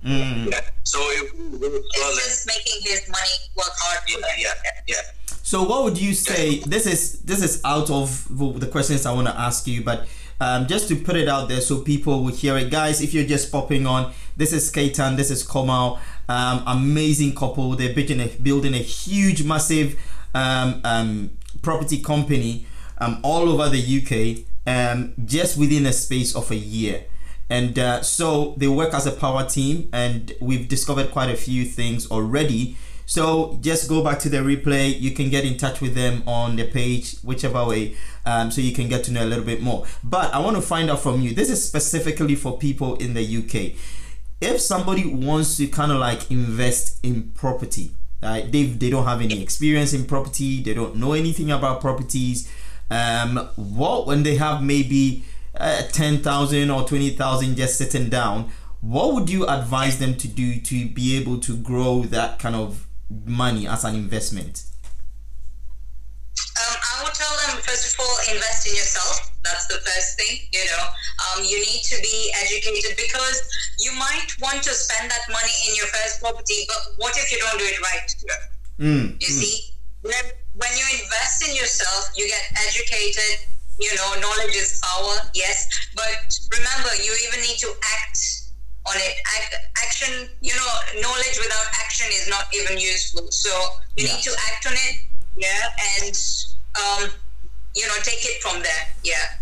Mm. yeah. So it works well. It's just making his money work hard for Yeah, yeah, yeah. So what would you say? This is this is out of the questions I want to ask you, but um, just to put it out there so people will hear it, guys. If you're just popping on, this is Ketan, this is Komal, um, amazing couple. They're building a building a huge, massive um, um, property company um, all over the UK, um, just within a space of a year. And uh, so they work as a power team, and we've discovered quite a few things already. So just go back to the replay. You can get in touch with them on the page, whichever way, um, so you can get to know a little bit more. But I want to find out from you. This is specifically for people in the UK. If somebody wants to kind of like invest in property, right? They they don't have any experience in property. They don't know anything about properties. Um, what when they have maybe uh, ten thousand or twenty thousand just sitting down, what would you advise them to do to be able to grow that kind of money as an investment? Would tell them first of all, invest in yourself. That's the first thing. You know, um, you need to be educated because you might want to spend that money in your first property, but what if you don't do it right? Mm, You mm. see, when when you invest in yourself, you get educated. You know, knowledge is power, yes, but remember, you even need to act on it. Act, action, you know, knowledge without action is not even useful. So you Yeah. need to act on it, yeah, and um, you know, take it from there, yeah.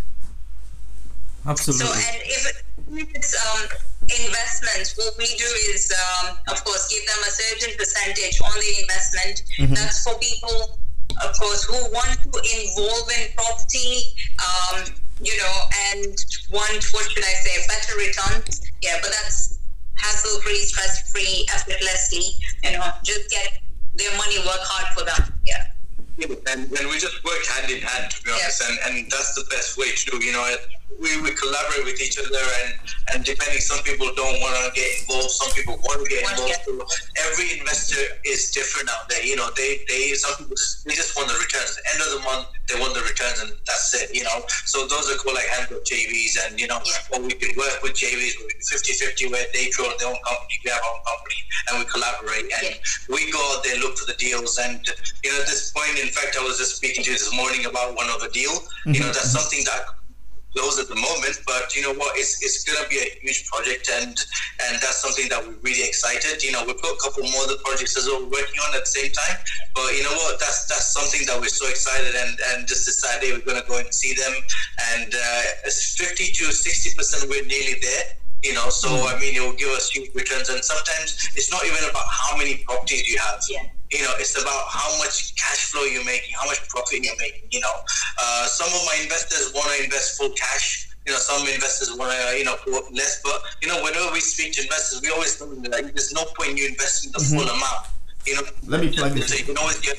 Absolutely. So, and if, it's um, investments, what we do is, um, of course, give them a certain percentage on the investment. Mhm. That's for people, of course, who want to involve in property, um, you know, and want, what should I say, better returns. Yeah, but that's hassle free, stress free, effortlessly, you know, just get their money, work hard for them. Yeah. And, and we just work hand in hand to be honest and, and that's the best way to do you know we, we collaborate with each other and and depending some people don't want to get involved some people want to get Want to involved get- So every investor is different out there you know they they some people they just want the returns. At the end of the month they want the returns and that's it you know? So those are called like handbook JVs and you know Yeah. or we can work with JVs with 50-50 where they draw their own company we have our own company and we collaborate and Yeah. we go out there look for the deals and you know at this point in fact I was just speaking to you this morning about one of a deal you know mm-hmm. that's something that close at the moment but you know what? It's, it's gonna be a huge project and and that's something that we're really excited. You know we've got a couple more other projects as well we're working on at the same time but you know what? That's that's something that we're so excited and and just decided we're gonna go and see them and uh, it's 50 to 60 percent we're nearly there you know? So i mean it will give us huge returns and sometimes it's not even about how many properties you have. Yeah. You know it's about how much cash flow you're making how much profit you're making you know. Uh, some of my investors want to invest full cash you know some investors want to you know less but you know whenever we speak to investors we always tell them like there's no point in you investing the full amount you know. Let me plug this you can always get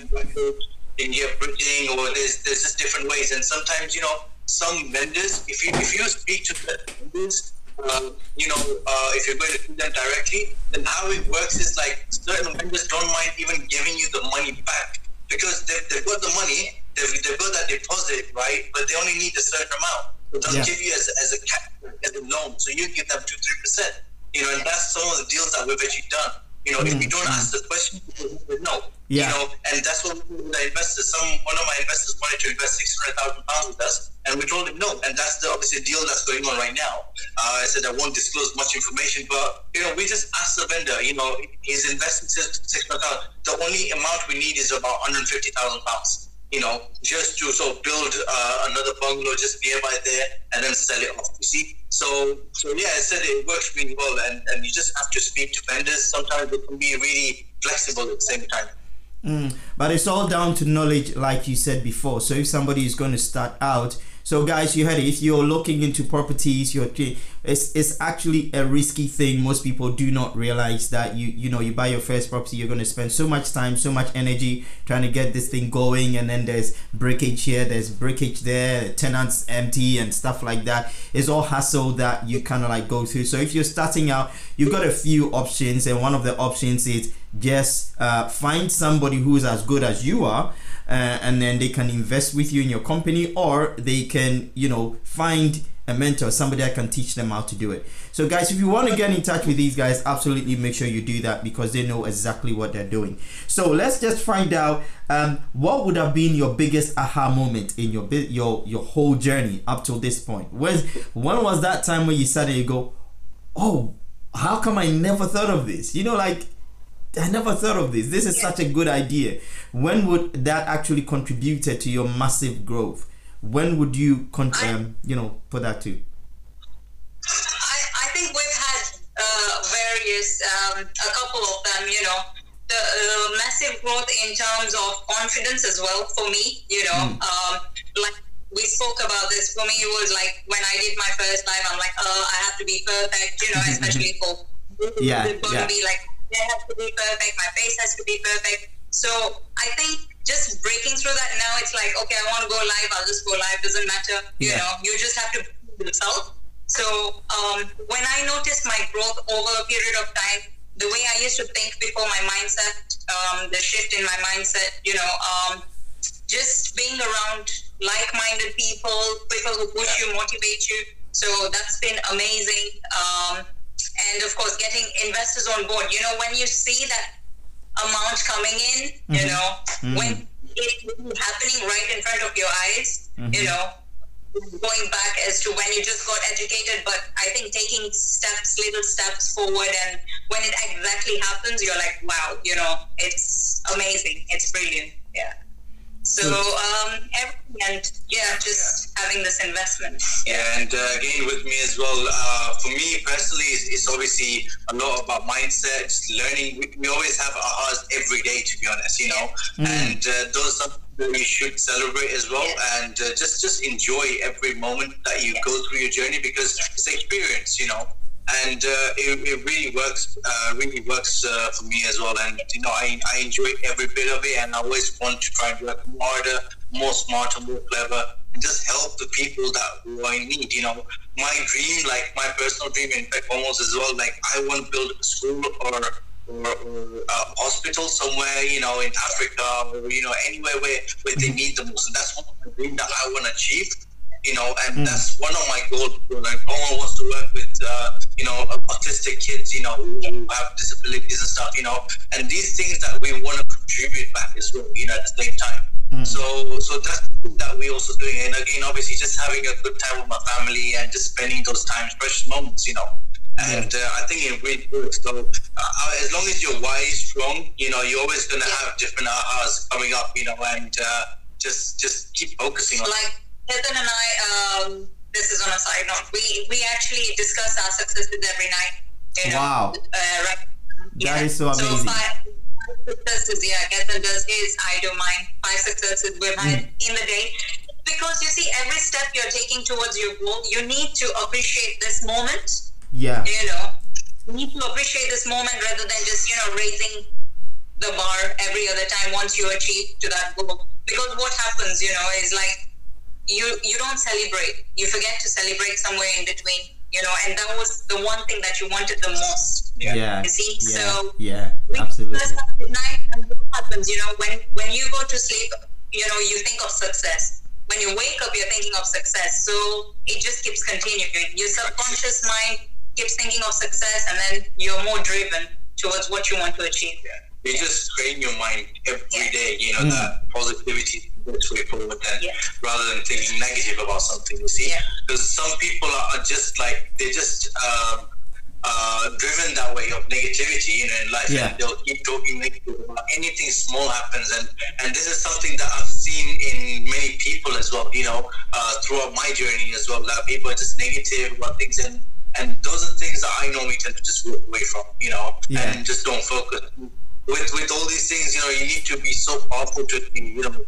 in your bridging or there's there's just different ways. And sometimes you know some vendors if you if you speak to the vendors uh, you know uh, if you're going to do them directly then how it works is like certain vendors don't mind even giving you the money back. Because they've, they've got the money they've, they've got that deposit right? But they only need a certain amount. So they'll Yeah. give you as, as a cap as a loan. So you give them two three percent. You know and that's some of the deals that we've actually done. You know if you don't ask the question no Yeah. you know and that's what the investors. Some one of my investors wanted to invest six hundred thousand pounds with us, and we told him no. And that's the obviously deal that's going on right now. Uh, I said I won't disclose much information, but you know we just asked the vendor. You know he's investing six hundred thousand. The only amount we need is about one hundred fifty thousand pounds. You know, just to sort of build uh, another bungalow just nearby there, and then sell it off. You see, so so yeah, I said it works really well, and, and you just have to speak to vendors. Sometimes they can be really flexible at the same time. Mm, but it's all down to knowledge, like you said before. So if somebody is going to start out, so guys, you heard it. If you're looking into properties, you're it's it's actually a risky thing. Most people do not realize that you you know you buy your first property, you're going to spend so much time, so much energy trying to get this thing going, and then there's breakage here, there's breakage there, tenants empty and stuff like that. It's all hassle that you kind of like go through. So if you're starting out, you've got a few options, and one of the options is just uh, find somebody who's as good as you are uh, and then they can invest with you in your company or they can you know find a mentor somebody that can teach them how to do it. So guys if you want to get in touch with these guys absolutely make sure you do that because they know exactly what they're doing. So let's just find out um, what would have been your biggest aha moment in your your your whole journey up till this point? When when was that time when you suddenly go oh how come i never thought of this? You know like I never thought of this. This is Yeah. such a good idea. When would that actually contributed to your massive growth? When would you, con- I- um, you know, put that to? I, I think we've had uh, various, um, a couple of them, you know, the uh, massive growth in terms of confidence as well for me, you know, um, like we spoke about this. For me, it was like when I did my first live, I'm like, oh, I have to be perfect, you know, especially for Yeah, yeah. be like, they have to be perfect, my face has to be perfect. So I think just breaking through that now, it's like, okay, I want to go live, I'll just go live, doesn't matter. You Yeah. know, you just have to be yourself. So um, when I noticed my growth over a period of time, the way I used to think before my mindset, um, the shift in my mindset, you know, um, just being around like-minded people, people who push you, motivate you. So that's been amazing. Um, and of course, getting investors on board. You know, when you see that amount coming in, you mm-hmm. know, mm-hmm. when it's happening right in front of your eyes, you mm-hmm. know, going back as to when you just got educated, but I think taking steps, little steps forward, and when it exactly happens, you're like, wow, you know, it's amazing, it's brilliant, yeah. So um, everything and yeah, just having this investment. Yeah, and uh, again with me as well. Uh, for me personally, it's, it's, obviously a lot about mindset, learning. We, we, always have ahas every day, to be honest. You know, mm. and uh, those are that we should celebrate as well, yes. and uh, just just enjoy every moment that you yes. go through your journey because it's experience. You know, and uh, it, it, really works uh, really works uh, for me as well. And you know I, I enjoy every bit of it and I always want to try and work harder more smarter more clever and just help the people that who I need you know. My dream like my personal dream in fact almost as well like I want to build a school or or, or a hospital somewhere, you know, in Africa or you know anywhere where, where they need the most, and that's one of the dreams that I want to achieve you know, and mm. that's one of my goals. Like, no one wants to work with, uh, you know, autistic kids, you know, who have disabilities and stuff, you know, and these things that we want to contribute back as well, you know, at the same time. Mm. So, so that's the thing that we also doing, and again, obviously, just having a good time with my family and just spending those times, precious moments, you know. And uh, I think it really works. So, uh, as long as you're wise, strong, you know, you're always going to have different ahas coming up, you know, and uh, just just keep focusing on. Like Heather and I, um, this is on a side note, we, we actually discuss our successes every night. You know, wow. Uh, right, yeah. That is so amazing. So five, successes, yeah, Ketan does his, I do mine. Five successes we've had mm. in the day. Because you see, every step you're taking towards your goal, you need to appreciate this moment. Yeah. You know, you need to appreciate this moment rather than just, you know, raising the bar every other time once you achieve to that goal. Because what happens, you know, is like you you don't celebrate. You forget to celebrate somewhere in between. You know, and that was the one thing that you wanted the most. Yeah. yeah. You see, yeah. so yeah, absolutely. Night, and what happens? You know, when when you go to sleep, you know, you think of success. When you wake up, you're thinking of success. So it just keeps continuing. Your subconscious mind keeps thinking of success, and then you're more driven towards what you want to achieve. Yeah. You just train your mind every yeah. day. You know mm. that positivity best way forward than yeah. rather than thinking negative about something. You see, because yeah. some people are just like they're just um, uh, driven that way of negativity, you know, in life, yeah. and they'll keep talking negative about anything small happens, and and this is something that I've seen in many people as well, you know, uh, throughout my journey as well. That people are just negative about things and. And those are things that I normally tend to just walk away from, you know, and just don't focus. With with all these things, you know, you need to be so powerful to, be, you know,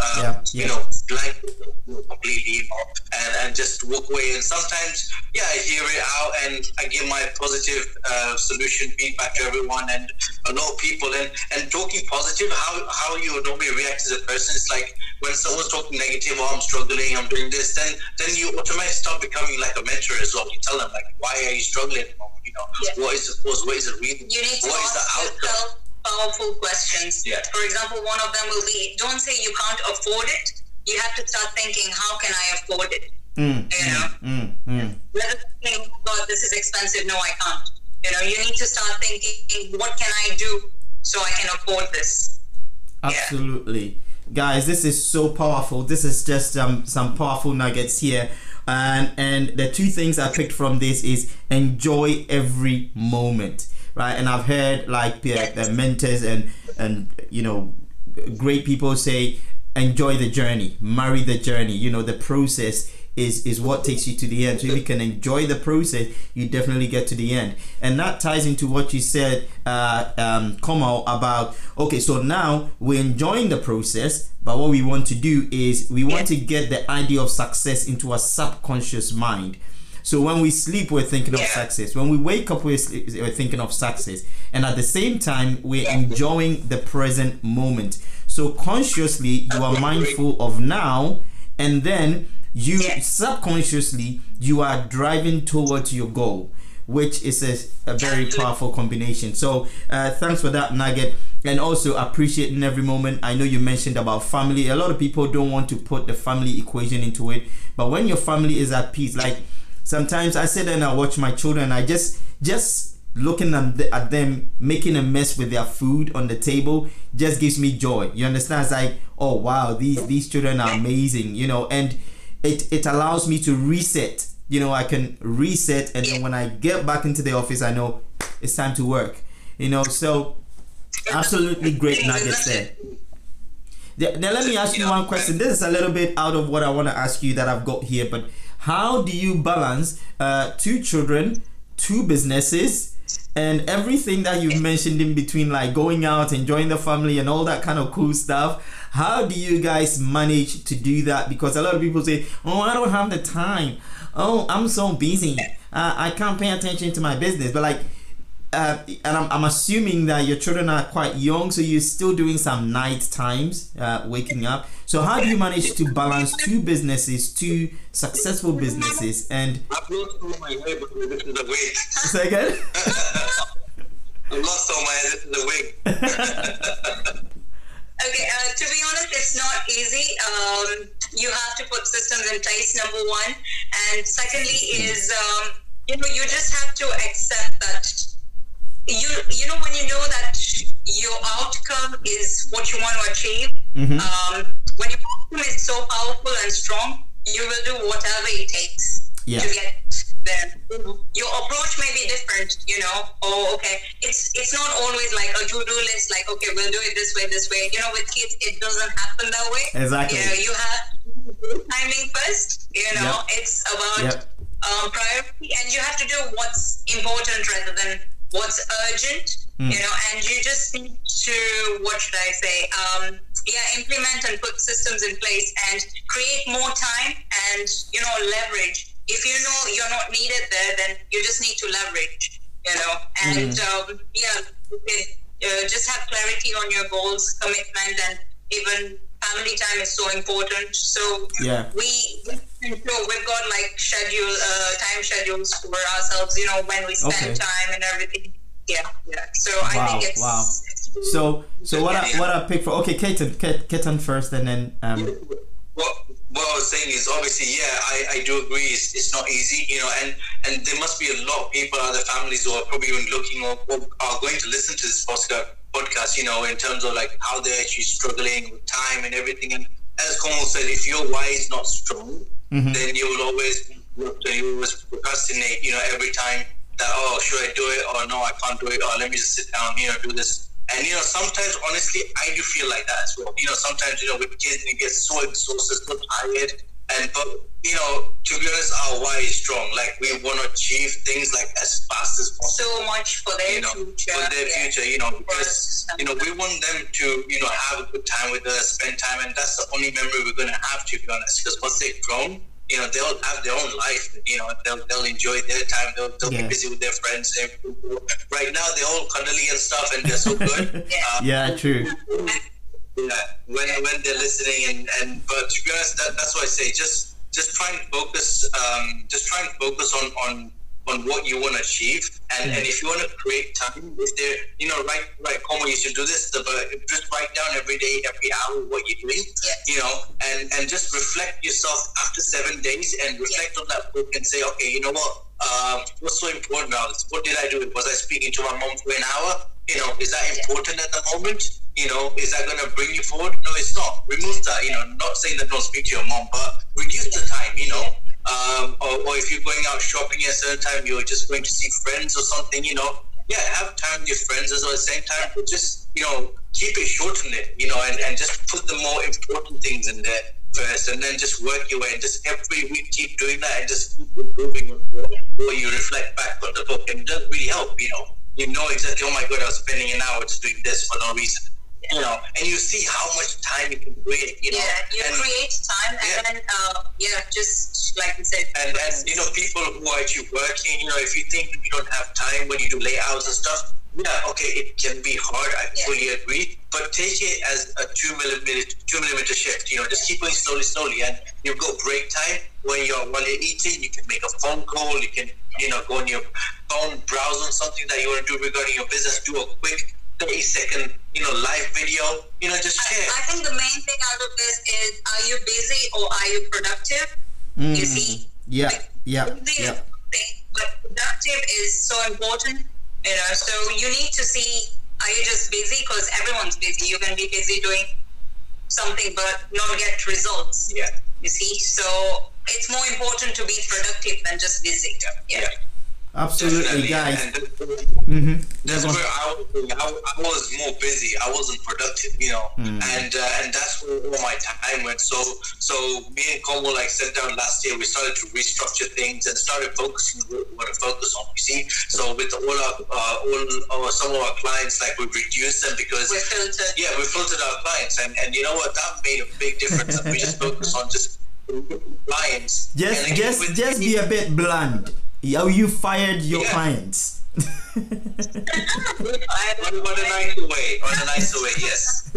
um, yeah, you know, blank completely, you know, and, and just walk away. And sometimes, yeah, I hear it out and I give my positive uh, solution feedback to everyone and a lot of people. And, and talking positive, how, how you normally react as a person, it's like when someone's talking negative, oh, I'm struggling, I'm doing this, then then you automatically start becoming like a mentor as well. You tell them, like, why are you struggling? You know, yeah. what is the cause? What is the reason? You need to what is the outcome? Powerful questions. Yeah. For example, one of them will be don't say you can't afford it. You have to start thinking, how can I afford it? Mm, you know? Mm, mm, Rather than saying, oh, God, this is expensive. No, I can't. You know, you need to start thinking, what can I do so I can afford this? Absolutely. Yeah. Guys, this is so powerful. This is just um, some powerful nuggets here and and the two things I picked from this is enjoy every moment right? And I've heard like the mentors and and you know great people say enjoy the journey, marry the journey. You know the process is is what takes you to the end. So if you can enjoy the process, you definitely get to the end. And that ties into what you said, uh, um, Komal, about okay, so now we're enjoying the process, but what we want to do is we want to get the idea of success into a subconscious mind. So when we sleep, we're thinking of success. When we wake up, we're, we're thinking of success. And at the same time, we're enjoying the present moment. So consciously, you are mindful of now, and then you subconsciously you are driving towards your goal which is a, a very powerful combination. So uh, thanks for that nugget. And also appreciating every moment. I know you mentioned about family. A lot of people don't want to put the family equation into it. But when your family is at peace like sometimes I sit and I watch my children. I just just looking at, them making a mess with their food on the table just gives me joy. You understand? It's like, oh wow, these these children are amazing, you know, and it it allows me to reset. You know, I can reset, and then when I get back into the office, I know it's time to work. You know, so absolutely great nuggets there. now let me ask you one question. This is a little bit out of what I want to ask you that I've got here, but how do you balance uh, two children, two businesses? and everything that you've mentioned in between like going out enjoying the family and all that kind of cool stuff? How do you guys manage to do that? Because a lot of people say oh i don't have the time. Oh i'm so busy. Uh, i can't pay attention to my business. But like uh, and I'm, I'm assuming that your children are quite young so you're still doing some night times uh, waking up so how do you manage to balance two businesses two successful businesses and I've lost all my hair but this is a wig say again I've lost all my hair this is a wig Okay, uh, to be honest, it's not easy. Um, you have to put systems in place, number one. And secondly, is, um, you know, you just have to accept that you, you know, when you know that your outcome is what you want to achieve, Mhm. um, when your outcome is so powerful and strong, you will do whatever it takes Yeah. to get there. Your approach may be different, you know. Oh, okay. It's it's not always like a to-do list. Like, okay, we'll do it this way, this way. You know, with kids, it doesn't happen that way. Exactly. You know, you have timing first. You know, Yep. it's about Yep. um, priority, and you have to do what's important rather than what's urgent. Mm. You know, and you just need to what should I say? Um, yeah, implement and put systems in place and create more time and you know leverage. If you know you're not needed there, then you just need to leverage. You know, and um, yeah, okay, uh, just have clarity on your goals, commitment, and even family time is so important. So Yeah. we so we've got like schedule uh, time schedules for ourselves. You know when we spend Okay. time and everything. Yeah, yeah. So I think it's wow. it's- So, so what I what I pick for okay, Ketan, Ket- Ketan first, and then um, what what I was saying is obviously yeah I, I do agree it's, it's not easy you know and and there must be a lot of people other families who are probably even looking or, or are going to listen to this podcast podcast you know in terms of like how they're actually struggling with time and everything. And as Komal said if your why is not strong Mhm. then you will always you always procrastinate you know every time that oh should I do it or no I can't do it or let me just sit down you know do this. And you know sometimes honestly I do feel like that as well. You know sometimes you know with kids you get so exhausted so tired and but you know to be honest our why is strong like we want to achieve things like as fast as possible so much for their you know, future. for their yeah. future, you know, because you know we want them to, you know, have a good time with us, spend time, and that's the only memory we're gonna have, to be honest. Because once they've grown, you know, they'll have their own life. You know, they'll they'll enjoy their time. They'll, they'll Yeah. be busy with their friends. Right now, they're all cuddly and stuff, and they're so good. Yeah. Uh, yeah, true. Yeah, when when they're listening and and but to be honest, that, that's what I say. Just just try and focus. Um, just try and focus on on on what you want to achieve, and and if you want to create time, if there, you know, right right, Komal, you should do this. But just write down every day, every hour what you're doing. Yeah. You know, and and just reflect yourself after seven days and reflect on that book and say, okay, you know what. Um, what's so important now? What did I do? Was I speaking to my mom for an hour? You know, is that important at the moment? You know, is that going to bring you forward? No, it's not. Remove that. You know, not saying that don't speak to your mom, but reduce the time. You know, um, or, or if you're going out shopping at a certain time, you're just going to see friends or something. You know, yeah, have time with your friends as well at the same time, but just you know, keep it short in it. You know, and, and just put the more important things in there first, and then just work your way. And just every week keep doing that, and just keep improving on you reflect back on the book, and it does really help. You know, you know exactly. Oh my god, I was spending an hour just doing this for no reason. You know, and you see how much time you can create. You know, Yeah, you and, create time and Yeah. then uh, yeah, just like you said. and and you know people who are actually working. You know, if you think you don't have time when you do layouts and stuff, yeah, okay, it can be hard. I Yeah. fully agree. But take it as a two millimeter two millimeter shift. You know, just keep going slowly, slowly, and you've got break time when you're while you're eating. You can make a phone call. You can you know go on your phone, browse on something that you want to do regarding your business. Do a quick thirty second you know live video. You know, just share. I think the main thing out of this is are you busy or are you productive? Mm, You see, yeah, like, yeah, busy yeah. is thing, but productive is so important. You know, so you need to see are you just busy because everyone's busy. You can be busy doing something but not get results. yeah. You see, so it's more important to be productive than just busy. Yeah. Absolutely, guys. Mm-hmm. That's where I was, I, I, was more busy. I wasn't productive, you know, mm. and uh, and that's where all my time went. So so me and Komal like sat down last year. We started to restructure things and started focusing what we want to focus on. You see, so with all our uh, all our, some of our clients, like we reduced them because we filtered. Yeah, we filtered our clients, and and you know what? That made a big difference. we just focus on just clients. Just just just be a bit blunt. How you fired your yeah. clients? on, a nice way. On a nice way, yes.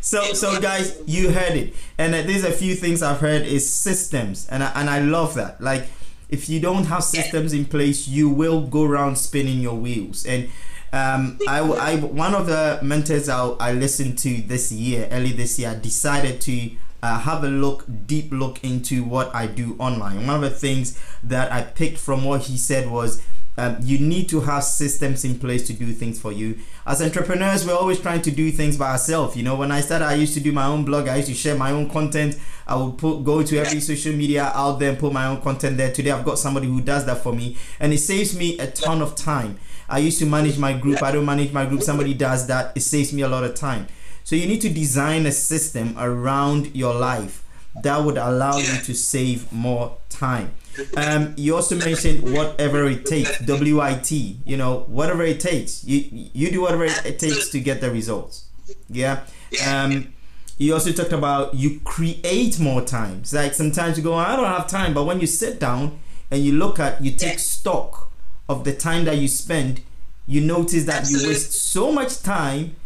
so, so guys, you heard it, and uh, there's a few things I've heard is systems, and I, and I love that. Like, if you don't have systems in place, you will go around spinning your wheels. And um, I, I, one of the mentors I, I listened to this year, early this year, decided to uh, have a look, deep look into what I do online. One of the things that I picked from what he said was um, you need to have systems in place to do things for you. As entrepreneurs, we're always trying to do things by ourselves. You know, when I started, I used to do my own blog. I used to share my own content. I would put go to every social media out there and put my own content there. Today, I've got somebody who does that for me, and it saves me a ton of time. I used to manage my group. I don't manage my group. Somebody does that. It saves me a lot of time. So you need to design a system around your life that would allow you to save more time. Um, you also mentioned whatever it takes, WIT. You know, whatever it takes. You you do whatever it takes to get the results. Yeah. Um, you also talked about you create more times. Like sometimes you go, I don't have time, but when you sit down and you look at, you take stock of the time that you spend, you notice that you waste so much time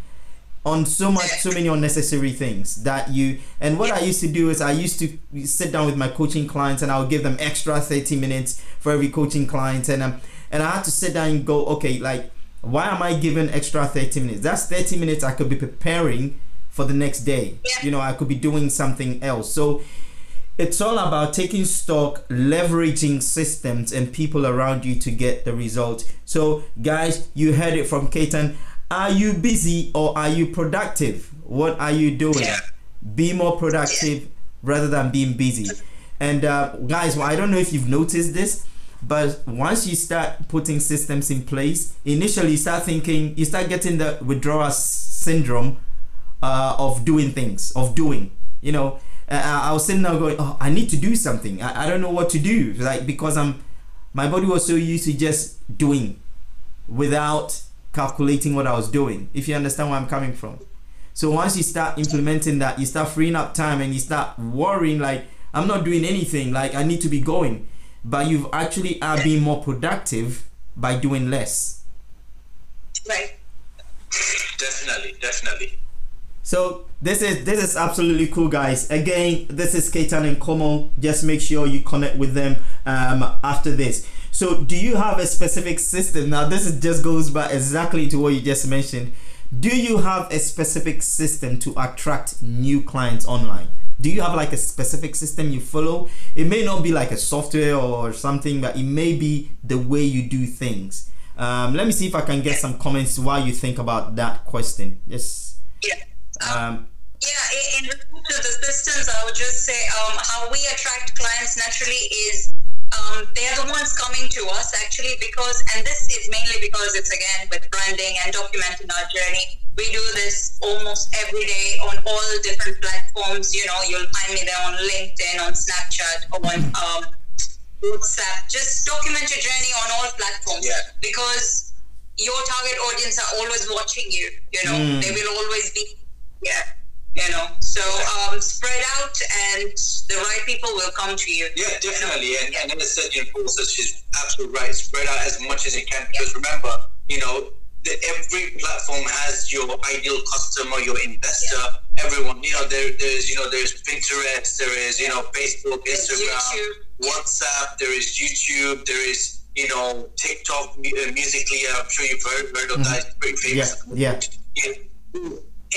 on so much so many unnecessary things that you and what i used to do is i used to sit down with my coaching clients and i would give them extra 30 minutes for every coaching client. And um, and i had to sit down and go okay like why am i giving extra 30 minutes? That's 30 minutes i could be preparing for the next day. You know i could be doing something else. So it's all about taking stock leveraging systems and people around you to get the result. So guys you heard it from Ketan are you busy or are you productive? What are you doing? Yeah. Be more productive rather than being busy. And uh, guys, well, I don't know if you've noticed this, but once you start putting systems in place, initially you start thinking, you start getting the withdrawal syndrome uh, of doing things, of doing. You know, uh, I was sitting there going, oh, I need to do something. I, I don't know what to do, like because I'm, my body was so used to just doing, without calculating what I was doing, if you understand where I'm coming from. So once you start implementing that, you start freeing up time and you start worrying like I'm not doing anything, like I need to be going. But you've actually are being more productive by doing less. Right. Definitely, definitely. So this is this is absolutely cool, guys. Again, this is Ketan and Komal. Just make sure you connect with them um, after this. So, do you have a specific system? Now, this is just goes back exactly to what you just mentioned. Do you have a specific system to attract new clients online? Do you have like a specific system you follow? It may not be like a software or something, but it may be the way you do things. Um, let me see if I can get some comments while you think about that question. Yes. Yeah. Um, yeah, in, in to the systems, I would just say um, how we attract clients naturally is um, they're the ones coming to us actually because, and this is mainly because it's again with branding and documenting our journey. We do this almost every day on all different platforms. You know, you'll find me there on LinkedIn, on Snapchat, or on um, WhatsApp. Just document your journey on all platforms yeah. because your target audience are always watching you. You know, mm. they will always be. Yeah you know so um, spread out and the right people will come to you. Yeah definitely. You know? and, and as I said you know Paul says she's absolutely right. Spread out as much as you can because yeah. remember you know the, every platform has your ideal customer your investor yeah. everyone. You know there, there's you know there's Pinterest there is you know Facebook Instagram WhatsApp there is YouTube there is you know TikTok uh, Musical.ly I'm sure you've heard, heard of mm-hmm. that. It's very famous. Yeah. Yeah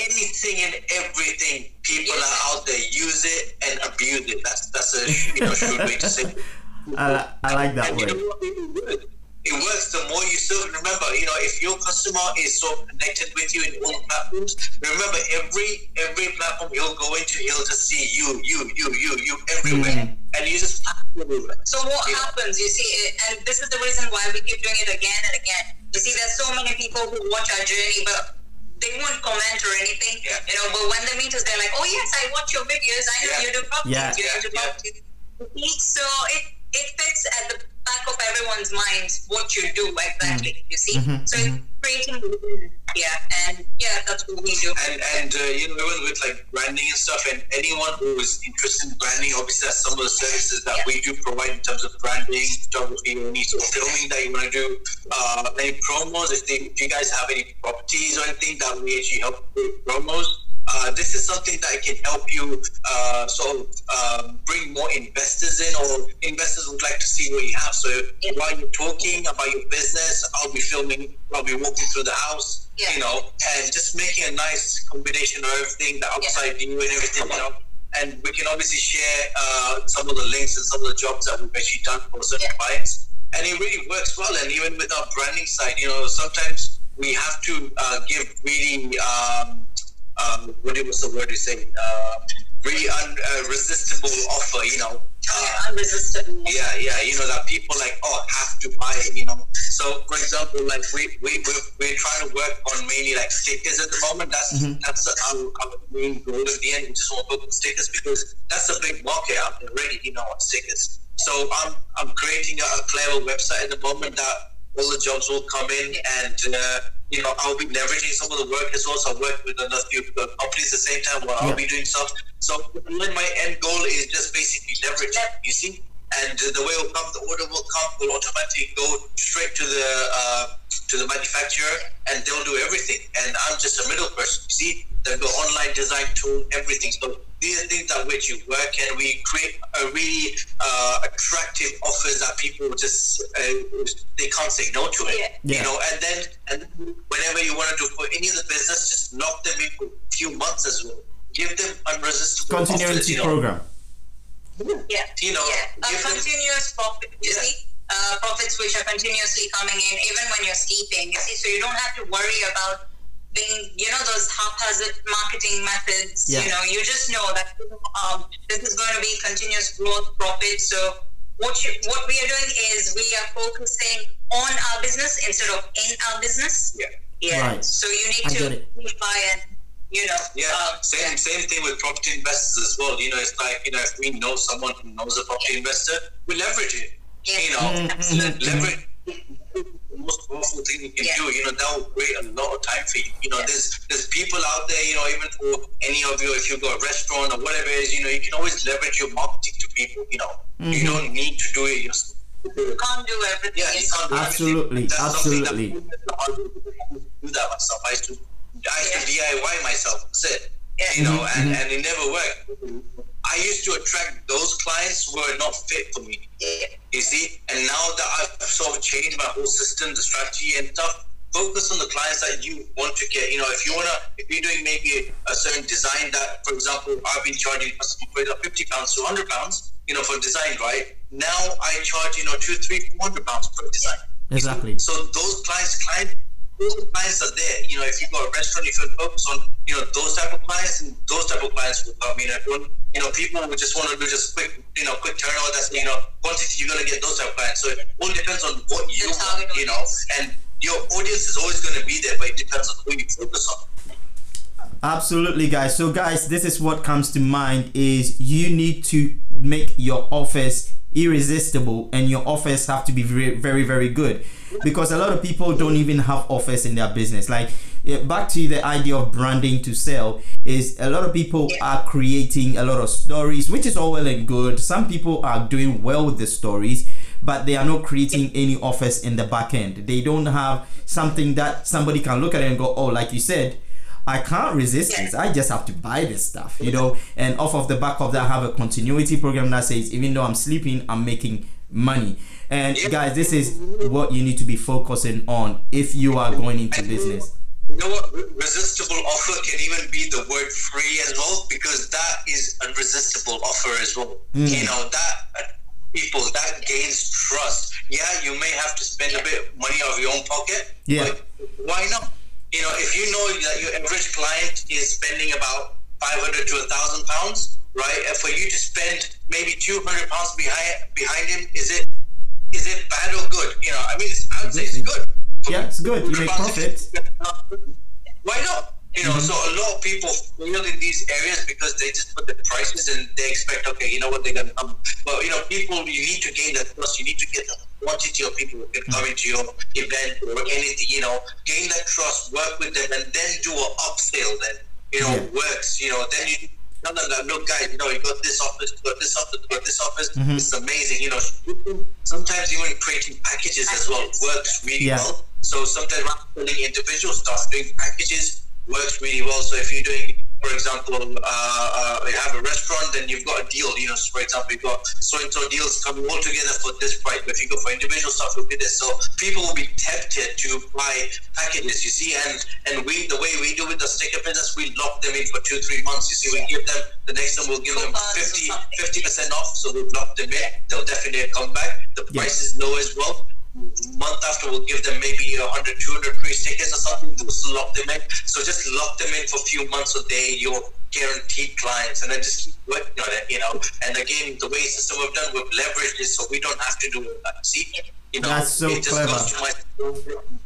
anything and everything. People are out there use it and abuse it. That's that's a you know short way to say. I, I like that and, word. It works the more you serve. Remember, you know, if your customer is so connected with you in all the platforms, remember every every platform you'll go into, he'll just see you, you, you, you, you everywhere, mm-hmm. and you just everywhere. So what you happens? You see, and this is the reason why we keep doing it again and again. You see, there's so many people who watch our journey, but they won't comment or anything, yeah. you know. But when they meet us, they're like, "Oh yes, I watch your videos. I know yeah. you do properties. Yeah. You do properties." So it it fits at the back of everyone's minds what you do exactly. Mm-hmm. You see, mm-hmm. so mm-hmm. creating yeah, and yeah, that's what we do. And and uh, you know, even with like branding and stuff, and anyone who is interested in branding, obviously, that's some of the services that yeah. we do provide in terms of branding, photography, any sort of filming that you want to do, uh, any promos. If, they, if you guys have any properties or anything that we actually help with promos uh, this is something that can help you uh, sort of um, bring more investors in, or investors would like to see what you have. So yeah. while you're talking about your business, I'll be filming, I'll be walking through the house, yeah. you know, and just making a nice combination of everything, the outside yeah. view and everything, you know. And we can obviously share uh, some of the links and some of the jobs that we've actually done for certain clients. And it really works well. And even with our branding side, you know, sometimes we have to uh, give really um, um, what was the word you say? Uh, really unresistible uh, offer, you know. Uh, unresistible. Yeah, yeah, you know that people like oh have to buy it, you know. So for example, like we we we're, we're trying to work on mainly like stickers at the moment. That's mm-hmm. that's our, our main goal at the end. We just want to put stickers because that's a big market out there already, you know, on stickers. So I'm I'm creating a, a clever website at the moment that all the jobs will come in and. Uh, you know, I'll be leveraging some of the work as well. So I work with another few companies at the same time where I'll be doing stuff. So my end goal is just basically leverage you see? And the way it will come, the order will come, will automatically go straight to the uh, to the manufacturer and they'll do everything. And I'm just a middle person, you see? They've got online design tool, everything. So these are things that which you work and we create a really uh, attractive offers that people just uh, they can't say no to it yeah. you know and then and whenever you want to do for any of the business just lock them in for a few months as well give them unresistible continuity offers, program know. yeah you know yeah. a continuous profit you yeah. see uh, profits which are continuously coming in even when you're sleeping you see so you don't have to worry about being, you know, those haphazard marketing methods. Yeah. You know, you just know that um, this is going to be continuous growth, profit. So what you, what we are doing is we are focusing on our business instead of in our business. Yeah. Yeah. Right. So you need I to simplify and you know. Yeah. Um, same yeah. same thing with property investors as well. You know, it's like you know if we know someone who knows a property investor, we leverage it. Yeah. You know, mm-hmm. leverage most powerful thing you can yeah. do. You know, that will create a lot of time for you. You know, yeah. there's there's people out there. You know, even for any of you, if you've got a restaurant or whatever it is, you know, you can always leverage your marketing to people. You know, mm-hmm. you don't need to do it yourself. You can't do everything. Yeah, you can't do absolutely, everything. absolutely. do that myself. I used to, I used to DIY myself. That's it. Yeah. You know, mm-hmm. and, and it never worked. I used to attract those clients who were not fit for me. You see, and now that I've sort of changed my whole system, the strategy and stuff, focus on the clients that you want to get. You know, if you wanna, if you're doing maybe a certain design that, for example, I've been charging customer fifty pounds to hundred pounds, you know, for design, right? Now I charge, you know, two, three, four hundred pounds per design. Exactly. So those clients, client those clients are there. You know, if you've got a restaurant, if you focus on, you know, those type of clients and those type of clients will come. You know, if you, you know, people will just want to do just quick, you know, quick turnover. That's you know, quantity. You're gonna get those type of clients. So it all depends on what you want. You know, and your audience is always going to be there, but it depends on who you focus on. Absolutely, guys. So, guys, this is what comes to mind: is you need to make your offers irresistible, and your offers have to be very, very, very good because a lot of people don't even have offers in their business. Like back to the idea of branding to sell is a lot of people are creating a lot of stories, which is all well and good. Some people are doing well with the stories, but they are not creating any offers in the back end. They don't have something that somebody can look at it and go, oh, like you said. I can't resist this. I just have to buy this stuff, you know. And off of the back of that, I have a continuity program that says, even though I'm sleeping, I'm making money. And guys, this is what you need to be focusing on if you are going into business. You know what? Resistible offer can even be the word free as well, because that is a resistible offer as well. Mm. You know that people that gains trust. Yeah, you may have to spend a bit of money out of your own pocket. Yeah. But why not? You know, if you know that your average client is spending about 500 to a thousand pounds, right? And for you to spend maybe 200 pounds behind behind him, is it is it bad or good? You know, I mean, it's, I would say it's good. Yeah, it's good. You make profit. Why not? You know, so a lot of people fail in these areas because they just put the prices and they expect, okay, you know what, they're gonna come. But you know, people, you need to gain that trust. You need to get the quantity of people who can come into your event or anything. You know, gain that trust, work with them, and then do an upsell. Then you know, Yeah. works. You know, then you tell them that, look, guys, you know, you got this office, you got this office, you got this office. Mhm. It's amazing. You know, sometimes even creating packages as well works really Yeah. well. So sometimes rather than doing individual stuff, doing packages works really well. So if you're doing, for example, uh, uh, you have a restaurant, then you've got a deal. You know, so for example, you've got so and so deals coming all together for this price. But if you go for individual stuff, it'll be this. So people will be tempted to buy packages. You see, and and we the way we do with the sticker business, we lock them in for two three months. You see, we give them the next time we'll give them Coupons or 50 percent off. So we've locked them in. They'll definitely come back. The Yeah. price is low as well month after we'll give them maybe 100 200 free stickers or something we'll still lock them in. So just lock them in for a few months so they your guaranteed clients and then just keep working on it you know. And again the way system we've done we've leveraged it so we don't have to do it see you know. That's so it just clever. goes to my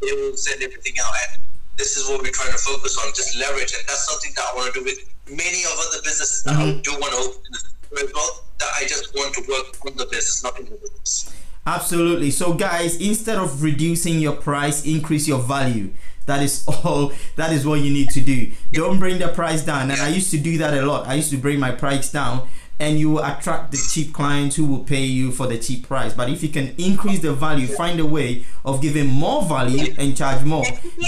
they will send everything out and this is what we're trying to focus on just leverage. And that's something that I want to do with many of other businesses that I Mhm. do want to open as well that I just want to work on the business not in the business Absolutely. So, guys, instead of reducing your price, increase your value. That is all. That is what you need to do. Don't bring the price down. And I used to do that a lot. I used to bring my price down, and you will attract the cheap clients who will pay you for the cheap price. But if you can increase the value, find a way of giving more value and charge more,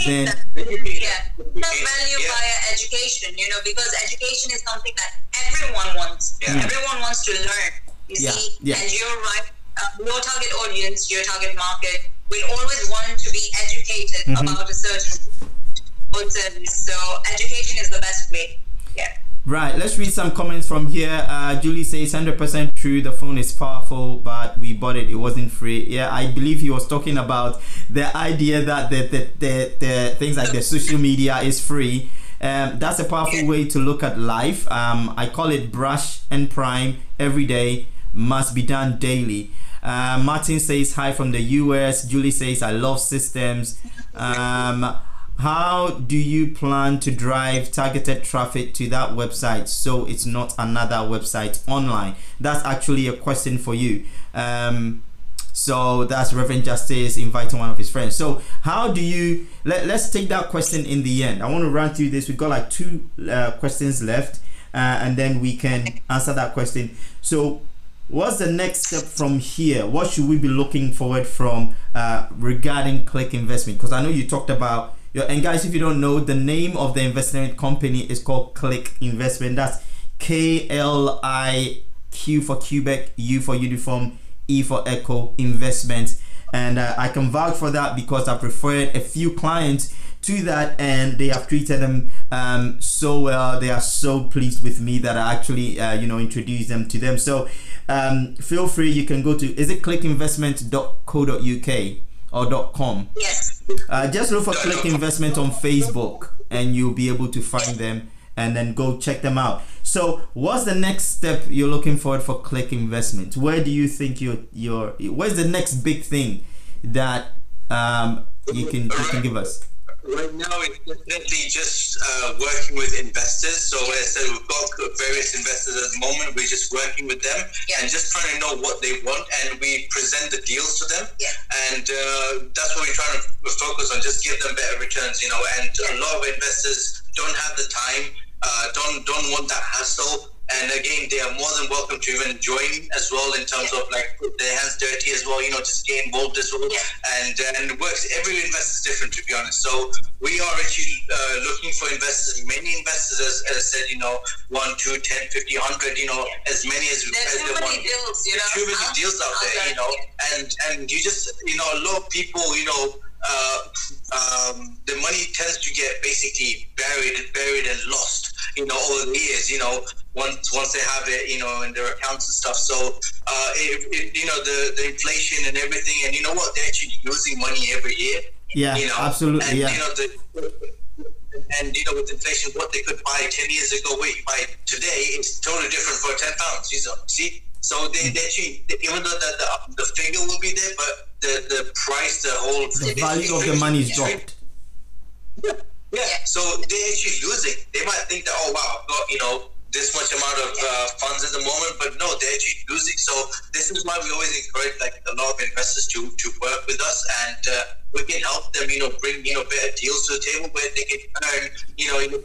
then yeah, value Yeah. via education, you know, because education is something that everyone wants. Yeah. Everyone wants to learn. You Yeah, see, yeah. and you're right. Uh, your target audience, your target market, will always want to be educated Mhm. about a certain service. So education is the best way. Yeah. Right, let's read some comments from here. Uh, Julie says 100% true. The phone is powerful, but we bought it. It wasn't free. Yeah, I believe he was talking about the idea that the, the, the, the things like the social media is free. Um, that's a powerful way to look at life. Um, I call it brush and prime every day, must be done daily. Uh, Martin says hi from the US. Julie says I love systems. Um, how do you plan to drive targeted traffic to that website so it's not another website online? That's actually a question for you. Um, so that's Reverend Justice inviting one of his friends. So how do you? Let, let's take that question in the end. I want to run through this. We've got like two uh, questions left, uh, and then we can answer that question. So what's the next step from here? What should we be looking forward from uh, regarding Klique Investment? Because I know you talked about your and guys, if you don't know, the name of the investment company is called Klique Investment. That's K L I Q for Quebec, U for uniform, E for Echo Investment. And uh, I can vouch for that because I've referred a few clients to that and they have treated them um, so well. They are so pleased with me that I actually, uh, you know, introduced them to them. So um, feel free, you can go to, is it kliqueinvestment.co.uk or .com? Yes. Uh, just look for Klique Investment on Facebook and you'll be able to find them and then go check them out. So, what's the next step you're looking forward for Klique Investment? Where do you think you're, you're where's the next big thing that um, you can you can give us? Right now, it's definitely just uh, working with investors. So, as I said, we've got various investors at the moment. We're just working with them Yeah. and just trying to know what they want, and we present the deals to them. Yeah. And uh, that's what we're trying to focus on. Just give them better returns, you know. And a lot of investors don't have the time, uh, don't don't want that hassle. And again, they are more than welcome to even join as well in terms of like their hands dirty as well. You know, just get involved as well. Yeah. And and it works. Every investor is different, to be honest. So we are actually uh, looking for investors. Many investors, as, as I said, you know, one, two, ten, fifty, hundred. You know, as many as There's as too they many want deals, you know. too many deals out there, you know, and and you just you know a lot of people, you know, uh, um, the money tends to get basically buried, buried and lost. You know, over the years. You know, once once they have it, you know, in their accounts and stuff. So, uh, it, it, you know, the the inflation and everything, and you know what, they're actually losing money every year. Yeah, you know, absolutely. And, yeah. You know, the, and you know, with inflation, what they could buy ten years ago, wait, buy today is totally different for ten pounds. You see, so they, they actually, even though the, the the figure will be there, but the the price, the whole the value of the money is dropped. Yeah. yeah, so they're actually losing. They might think that, oh wow, I've got you know this much amount of uh, funds at the moment, but no, they're actually losing. So this is why we always encourage like a lot of investors to to work with us, and uh, we can help them, you know, bring you know better deals to the table where they can earn, you know, 10,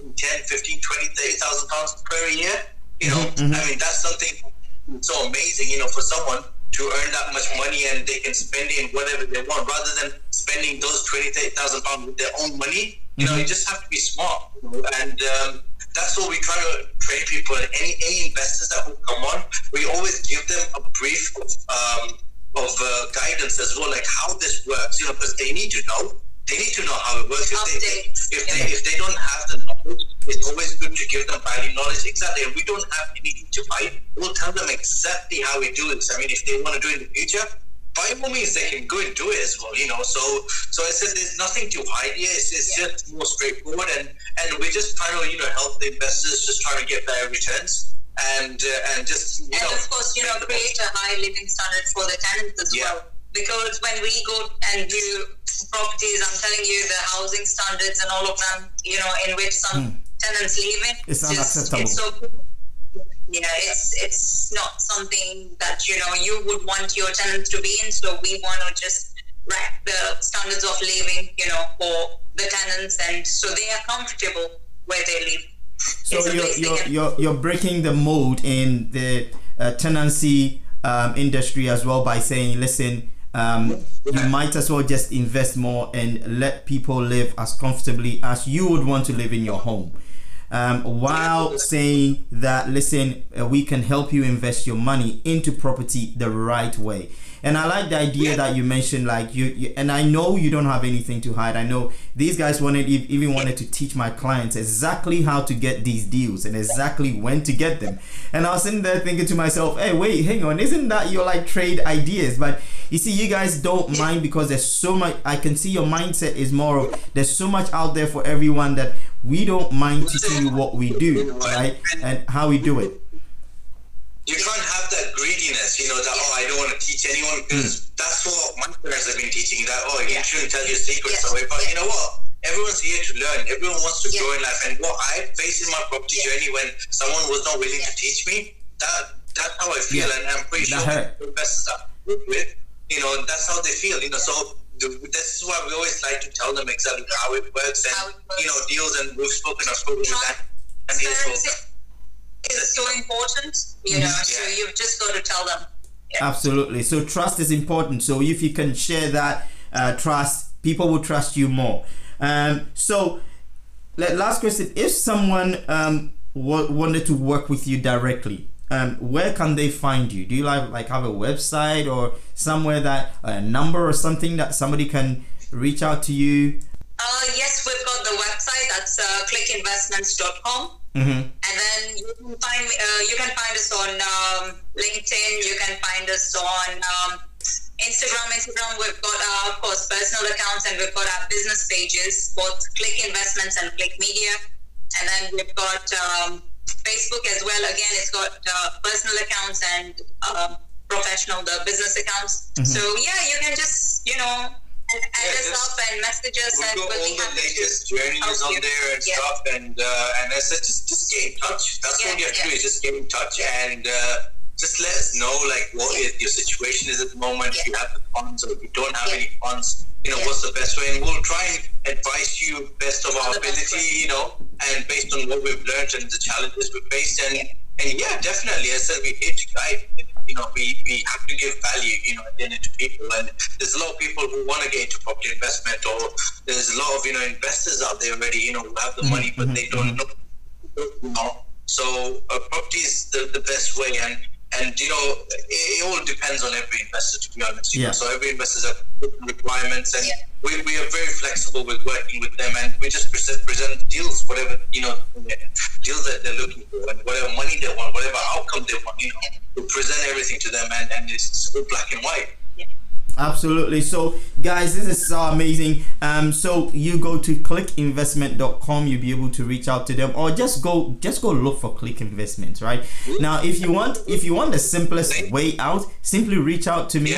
15, 20, 30,000 pounds per year. You know, mm-hmm. I mean that's something so amazing, you know, for someone to earn that much money and they can spend it in whatever they want rather than spending those 20, 30,000 pounds with their own money. You know, you just have to be smart. And um, that's what we try to train people. And any, any investors that will come on, we always give them a brief of, um, of uh, guidance as well, like how this works, you know, because they need to know they need to know how it works. If they, if they if they don't have the knowledge, it's always good to give them value knowledge. Exactly. And we don't have anything to buy. We'll tell them exactly how we do it. I mean, if they want to do it in the future, by all means they can go and do it as well. You know. So so I said there's nothing to hide here. It's, it's yeah. just more straightforward, and and we're just trying to you know help the investors just trying to get better returns and uh, and just you and know, of course you know create a high living standard for the tenants as yeah. well because when we go and do properties, I'm telling you the housing standards and all of them, you know, in which some mm. Tenants in. It's unacceptable. It's so, yeah, it's it's not something that you know you would want your tenants to be in. So we want to just rack the standards of living, you know, for the tenants, and so they are comfortable where they live. So you're you're, you're, you're breaking the mold in the uh, tenancy um, industry as well by saying, listen, um, you might as well just invest more and let people live as comfortably as you would want to live in your home. Um, while saying that, listen, uh, we can help you invest your money into property the right way. And I like the idea that you mentioned, like you, you, and I know you don't have anything to hide. I know these guys wanted even wanted to teach my clients exactly how to get these deals and exactly when to get them. And I was sitting there thinking to myself, hey, wait, hang on, isn't that your like trade ideas? But you see, you guys don't mind because there's so much. I can see your mindset is more of there's so much out there for everyone that we don't mind teaching you what we do, right, and how we do it you can't have that greediness, you know, that, oh, I don't want to teach anyone because mm. that's what my parents have been teaching that, oh, you shouldn't tell your secrets away. But you know what? Everyone's here to learn. Everyone wants to grow in life. And what I faced in my property journey when someone was not willing to teach me, that that's how I feel. And I'm pretty sure the investors are with, you know, that's how they feel, you know. So this is why we always like to tell them exactly how it works and, it works. you know, deals. And we've spoken, I've spoken with that. And is so important, you know, mm-hmm. so you've just got to tell them. Yeah. Absolutely. So trust is important. So if you can share that uh, trust, people will trust you more. Um, so last question: If someone um, w- wanted to work with you directly, um, where can they find you? Do you like like have a website or somewhere that a number or something that somebody can reach out to you? Uh, yes, we've got the website. That's uh, kliqueinvestments.com. Mm-hmm. And then you can find uh, you can find us on um, LinkedIn. You can find us on um, Instagram. Instagram, we've got our, of course, personal accounts, and we've got our business pages, both Klique Investments and Klique Media. And then we've got um, Facebook as well. Again, it's got uh, personal accounts and um, professional, the business accounts. Mm-hmm. So yeah, you can just you know and add us up and message us. We've and got we'll all the latest journeys on there and yeah. stuff. And uh, and I said, just just get in touch. That's yeah, what you have to do. Is just get in touch and uh, just let us know like what your situation is at the moment. If you have the funds or if you don't have any funds, you know what's the best way, and we'll try and advise you best of our ability. You know, and based on what we've learned and the challenges we've faced, and and yeah, definitely, I said we hate to guide you know, we, we have to give value, you know, then to people. And there's a lot of people who want to get into property investment, or there's a lot of, you know, investors out there already, you know, who have the money, but they don't mm-hmm. know. You know? So uh, property is the, the best way. And and you know, it, it, all depends on every investor. To be honest, yeah. Know? So every investor has different requirements, and yeah. we, we are very flexible with working with them, and we just present present deals, whatever you know, deals that they're looking for, and whatever money they want, whatever outcome they want. You know, we present everything to them, and, and it's all black and white absolutely. So guys this is so amazing. Um so you go to kliqueinvestment.com you'll be able to reach out to them or just go just go look for klique investments right? Now if you want if you want the simplest way out simply reach out to me.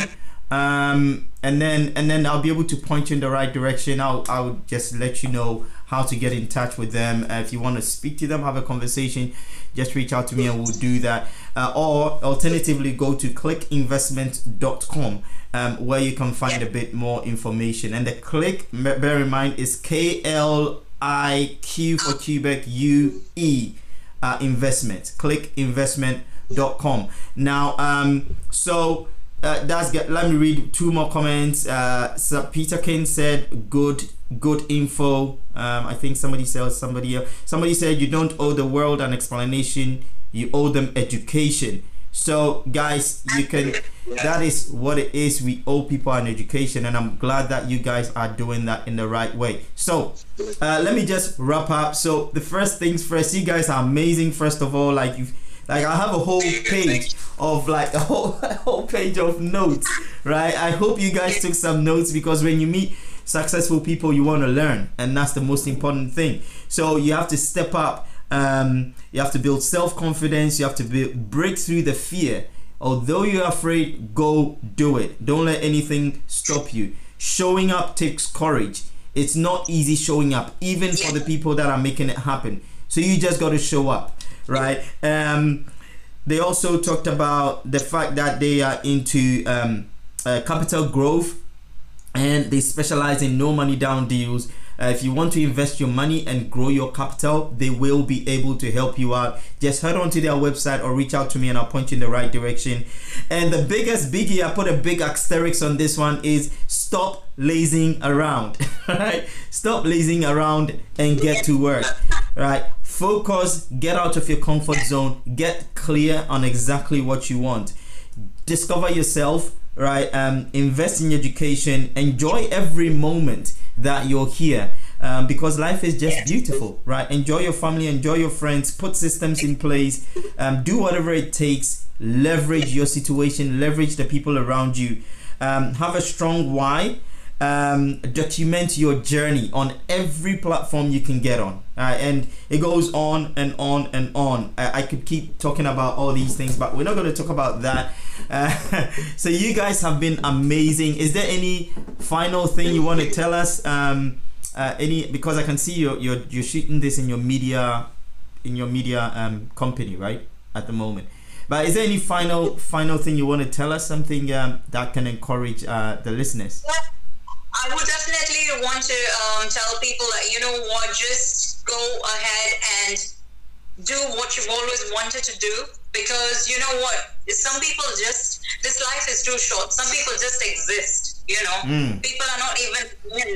Um and then and then i'll be able to point you in the right direction. I'll i'll just let you know how to get in touch with them. Uh, if you want to speak to them have a conversation just reach out to me and we'll do that uh, or alternatively go to kliqueinvestment.com um, where you can find a bit more information. And the click, bear in mind, is K L I Q for Quebec U E uh, investment. Kliqueinvestment.com. Now, um, so. Uh, that's. Let me read two more comments. Uh, so Peter King said, "Good, good info." Um, I think somebody said somebody else. Somebody said, "You don't owe the world an explanation. You owe them education." So, guys, you can. That is what it is. We owe people an education, and I'm glad that you guys are doing that in the right way. So, uh, let me just wrap up. So, the first things first, you guys are amazing. First of all, like you, like I have a whole page of like a whole a whole page of notes, right? I hope you guys took some notes because when you meet successful people, you want to learn, and that's the most important thing. So, you have to step up um, you have to build self confidence. You have to build, break through the fear. Although you're afraid, go do it. Don't let anything stop you. Showing up takes courage. It's not easy showing up, even for the people that are making it happen. So you just got to show up, right? Um, they also talked about the fact that they are into um, uh, capital growth and they specialize in no money down deals uh, if you want to invest your money and grow your capital, they will be able to help you out. Just head on to their website or reach out to me and I'll point you in the right direction. And the biggest biggie, I put a big asterisk on this one, is stop lazing around. right? Stop lazing around and get to work. Right? Focus, get out of your comfort zone, get clear on exactly what you want. Discover yourself, right? Um, invest in education, enjoy every moment that you're here. Um, because life is just beautiful, right? Enjoy your family, enjoy your friends, put systems in place, um, do whatever it takes, leverage your situation, leverage the people around you, um, have a strong why. Um, document your journey on every platform you can get on. Uh, and it goes on and on and on. I, I, could keep talking about all these things but we're not going to talk about that. Uh, so you guys have been amazing. Is there any final thing you want to tell us? Um, uh, any because i can see you're, you're you're shooting this in your media in your media um, company right at the moment. But is there any final final thing you want to tell us? Something um, that can encourage uh, the listeners I would definitely want to um, tell people that you know what, just go ahead and do what you've always wanted to do because you know what, some people just this life is too short. Some people just exist. You know, mm. people are not even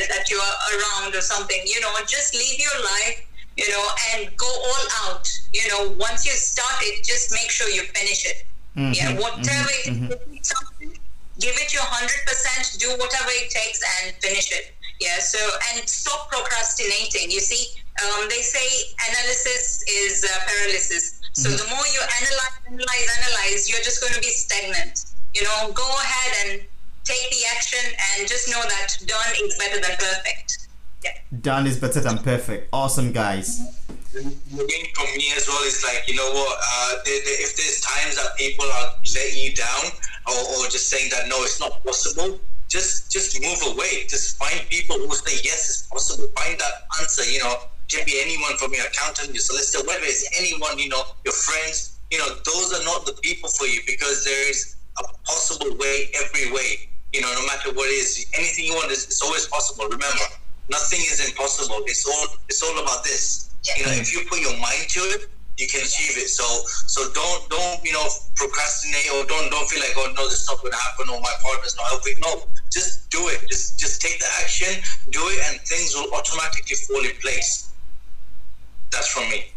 that you are around or something. You know, just live your life. You know, and go all out. You know, once you start it, just make sure you finish it. Mm-hmm, yeah, whatever mm-hmm, mm-hmm give it your 100%, do whatever it takes and finish it. Yeah, so, and stop procrastinating. You see, um, they say analysis is uh, paralysis. So mm-hmm. the more you analyze, analyze, analyze, you're just going to be stagnant. You know, go ahead and take the action and just know that done is better than perfect. Yeah. Done is better than perfect. Awesome, guys. Again, for me as well, it's like, you know what, uh, they, they, if there's times that people are letting you down, or, or just saying that no, it's not possible, just just move away. Just find people who say yes, it's possible. Find that answer. You know, can be anyone from your accountant, your solicitor, whether it's anyone. You know, your friends. You know, those are not the people for you because there is a possible way every way. You know, no matter what it is, anything you want, is it's always possible. Remember, nothing is impossible. It's all it's all about this. You know, if you put your mind to it, you can achieve it. So so don't don't you know procrastinate or don't don't feel like oh no this is not going to happen or my partner's not helping. No, just do it. Just just take the action, do it, and things will automatically fall in place. That's from me.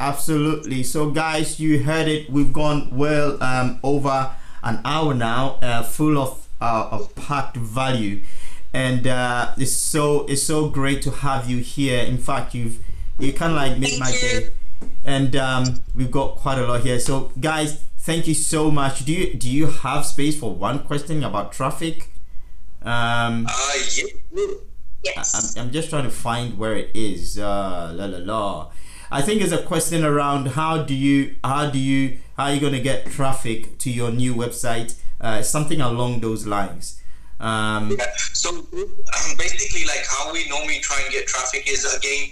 Absolutely. So, guys, you heard it. We've gone well um, over an hour now, uh, full of uh, of packed value, and uh, it's so it's so great to have you here. In fact, you've you kind of like made Thank my you. day, and um, we've got quite a lot here. So, guys, thank you so much. Do you do you have space for one question about traffic? Um, Uh, yeah. Yes. I'm, I'm just trying to find where it is. Uh, la la la. I think it's a question around how do you how do you how are you gonna get traffic to your new website? Uh, something along those lines. Um, Yeah. So um, basically, like how we normally try and get traffic is again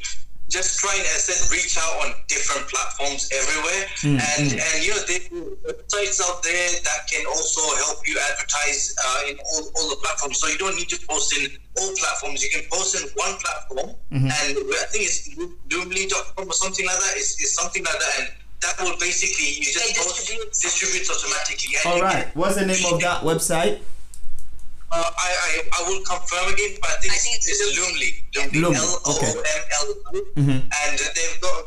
just try and, as I said, reach out on different platforms everywhere. Hmm. and hmm. and you know, there are websites out there that can also help you advertise uh, in all, all the platforms. So you don't need to post in all platforms. You can post in one platform, mm-hmm. and I think it's Doomly.com or something like that. It's, it's something like that, and that will basically you just post distributes. distributes automatically. And all can- What's the name of that website? Uh, I, I I will confirm again, but I think, I think it's, it's it's Loomly. Loomly. Loomly, okay. O M L Y. Mhm. And they've got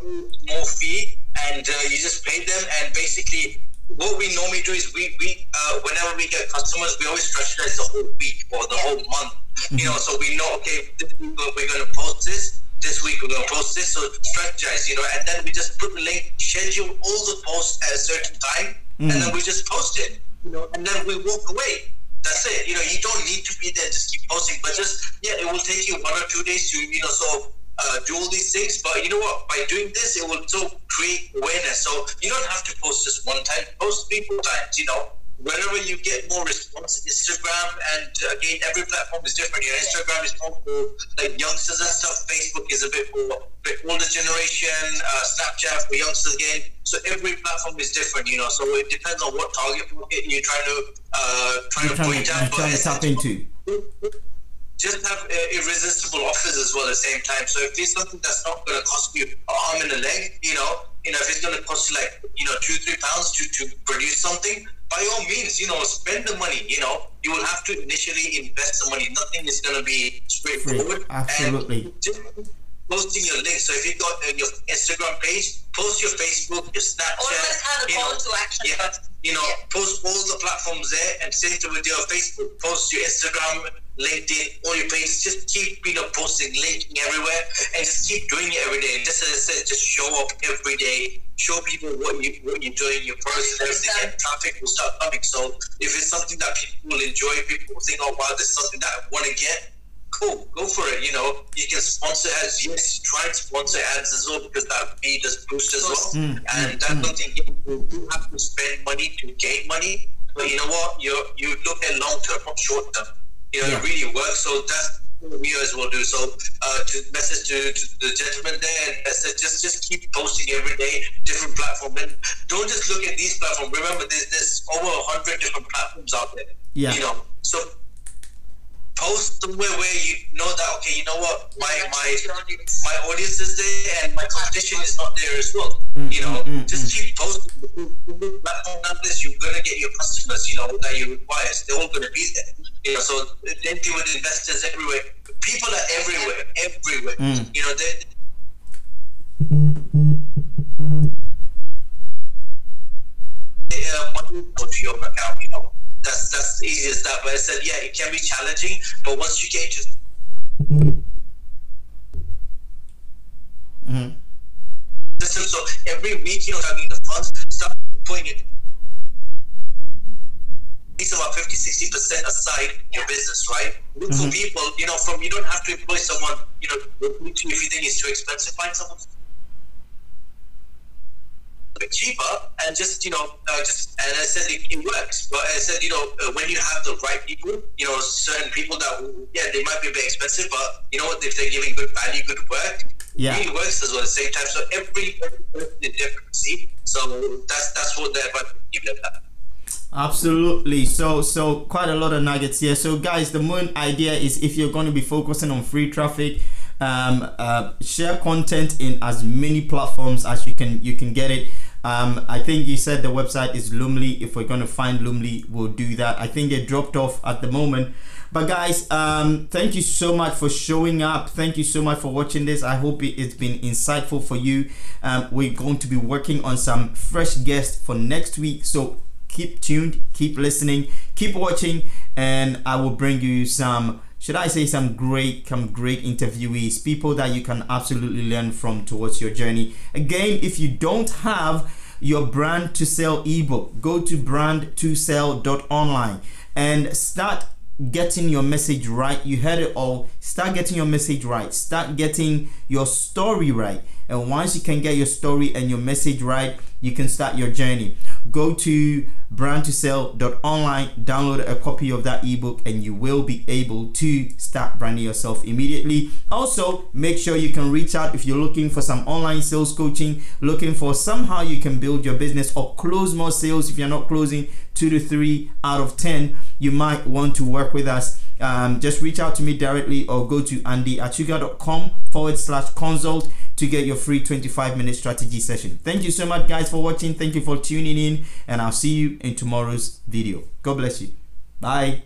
more fee, and uh, you just pay them. And basically, what we normally do is we, we uh, whenever we get customers, we always strategize the whole week or the Yeah. whole month. You know, so we know okay, this week we're going to post this. This week we're going to post this. So strategize, you know, and then we just put the link, schedule all the posts at a certain time, and then we just post it. You know, and then we walk away. That's it. You know, you don't need to be there. Just keep posting. But just yeah, it will take you one or two days to you know sort of uh, do all these things. But you know what? By doing this, it will so create awareness. So you don't have to post just one time. Post three, four times. You know, wherever you get more response, Instagram and uh, again, every platform is different. You know, Instagram is more for like youngsters and stuff. Facebook is a bit for bit older generation. Uh, Snapchat for youngsters again. So every platform is different. You know, so it depends on what target market you're trying to uh, trying You're to point to, at. trying to tap into. just have uh, irresistible offers as well at the same time. So if there's something that's not going to cost you an arm and a leg, you know, you know, if it's going to cost you like you know two three pounds to to produce something, by all means, you know, spend the money. You know, you will have to initially invest the money. Nothing is going to be straightforward. Absolutely. And posting your link. So if you got uh, your Instagram page, post your Facebook, your Snapchat. Always have a you call know, to action. yeah, you know, Yeah. post all the platforms there and same thing with your Facebook, post your Instagram, LinkedIn, all your pages. Just keep, you know, posting, linking everywhere and just keep doing it every day. Just as I said, just show up every day, show people what you what you're doing, your everything, and traffic will start coming. So if it's something that people will enjoy, people will think, oh wow, this is something that I want to get. Cool, go for it. You know, you can sponsor ads. Yes, try and sponsor ads as well because that fee does boost as well. Mm, and that's something you do have to spend money to gain money. But you know what? You you look at long term, not short term. You know, Yeah. it really works. So that's what we as well do. So uh, to message to, to the gentleman there, and said just just keep posting every day, different platform, and don't just look at these platforms. Remember, there's there's over a hundred different platforms out there. Yeah. You know, so post somewhere where you know that okay, you know what, my my my audience is there and my competition is not there as well. You know, mm, mm, just keep posting. The platform like this, you're gonna get your customers. You know that you require. They're all gonna be there. You know, so same thing with investors everywhere. People are everywhere, everywhere. Mm. You know, they. Uh, money go to your account, you know. That's that's easy as that. But I said, yeah, it can be challenging, but once you get into Mhm. So every week, you know, having the funds, start putting it. It's about 50 60% aside in your business, right? Look for people, you know, from you don't have to employ someone, you know, if you think it's too expensive, find someone cheaper and just, you know, uh, just, and I said it, it works. But I said, you know, uh, when you have the right people, you know, certain people that, yeah, they might be a bit expensive, but you know what, if they're giving good value, good work, Yeah. really works as well at the same time. So every, every person is different, see? So that's that's what they're about to give them that. Absolutely. So so quite a lot of nuggets here. So guys, the main idea is if you're going to be focusing on free traffic, um, uh, share content in as many platforms as you can you can get it. Um, I think you said the website is Loomly. If we're going to find Loomly, we'll do that. I think they dropped off at the moment. But guys, um, thank you so much for showing up. Thank you so much for watching this. I hope it's been insightful for you. Um, we're going to be working on some fresh guests for next week. So keep tuned, keep listening, keep watching, and I will bring you some should I say some great some great interviewees, people that you can absolutely learn from towards your journey. Again, if you don't have your brand to sell ebook, go to brand2sell.online and start getting your message right. You heard it all. Start getting your message right. Start getting your story right. And once you can get your story and your message right, you can start your journey. Go to brand2sell.online, download a copy of that ebook, and you will be able to start branding yourself immediately. Also, make sure you can reach out if you're looking for some online sales coaching, looking for somehow you can build your business or close more sales if you're not closing two to three out of 10. You might want to work with us um, just reach out to me directly or go to andyachuga.com forward slash consult to get your free 25 minute strategy session. Thank you so much, guys, for watching. Thank you for tuning in, and I'll see you in tomorrow's video. God bless you. Bye.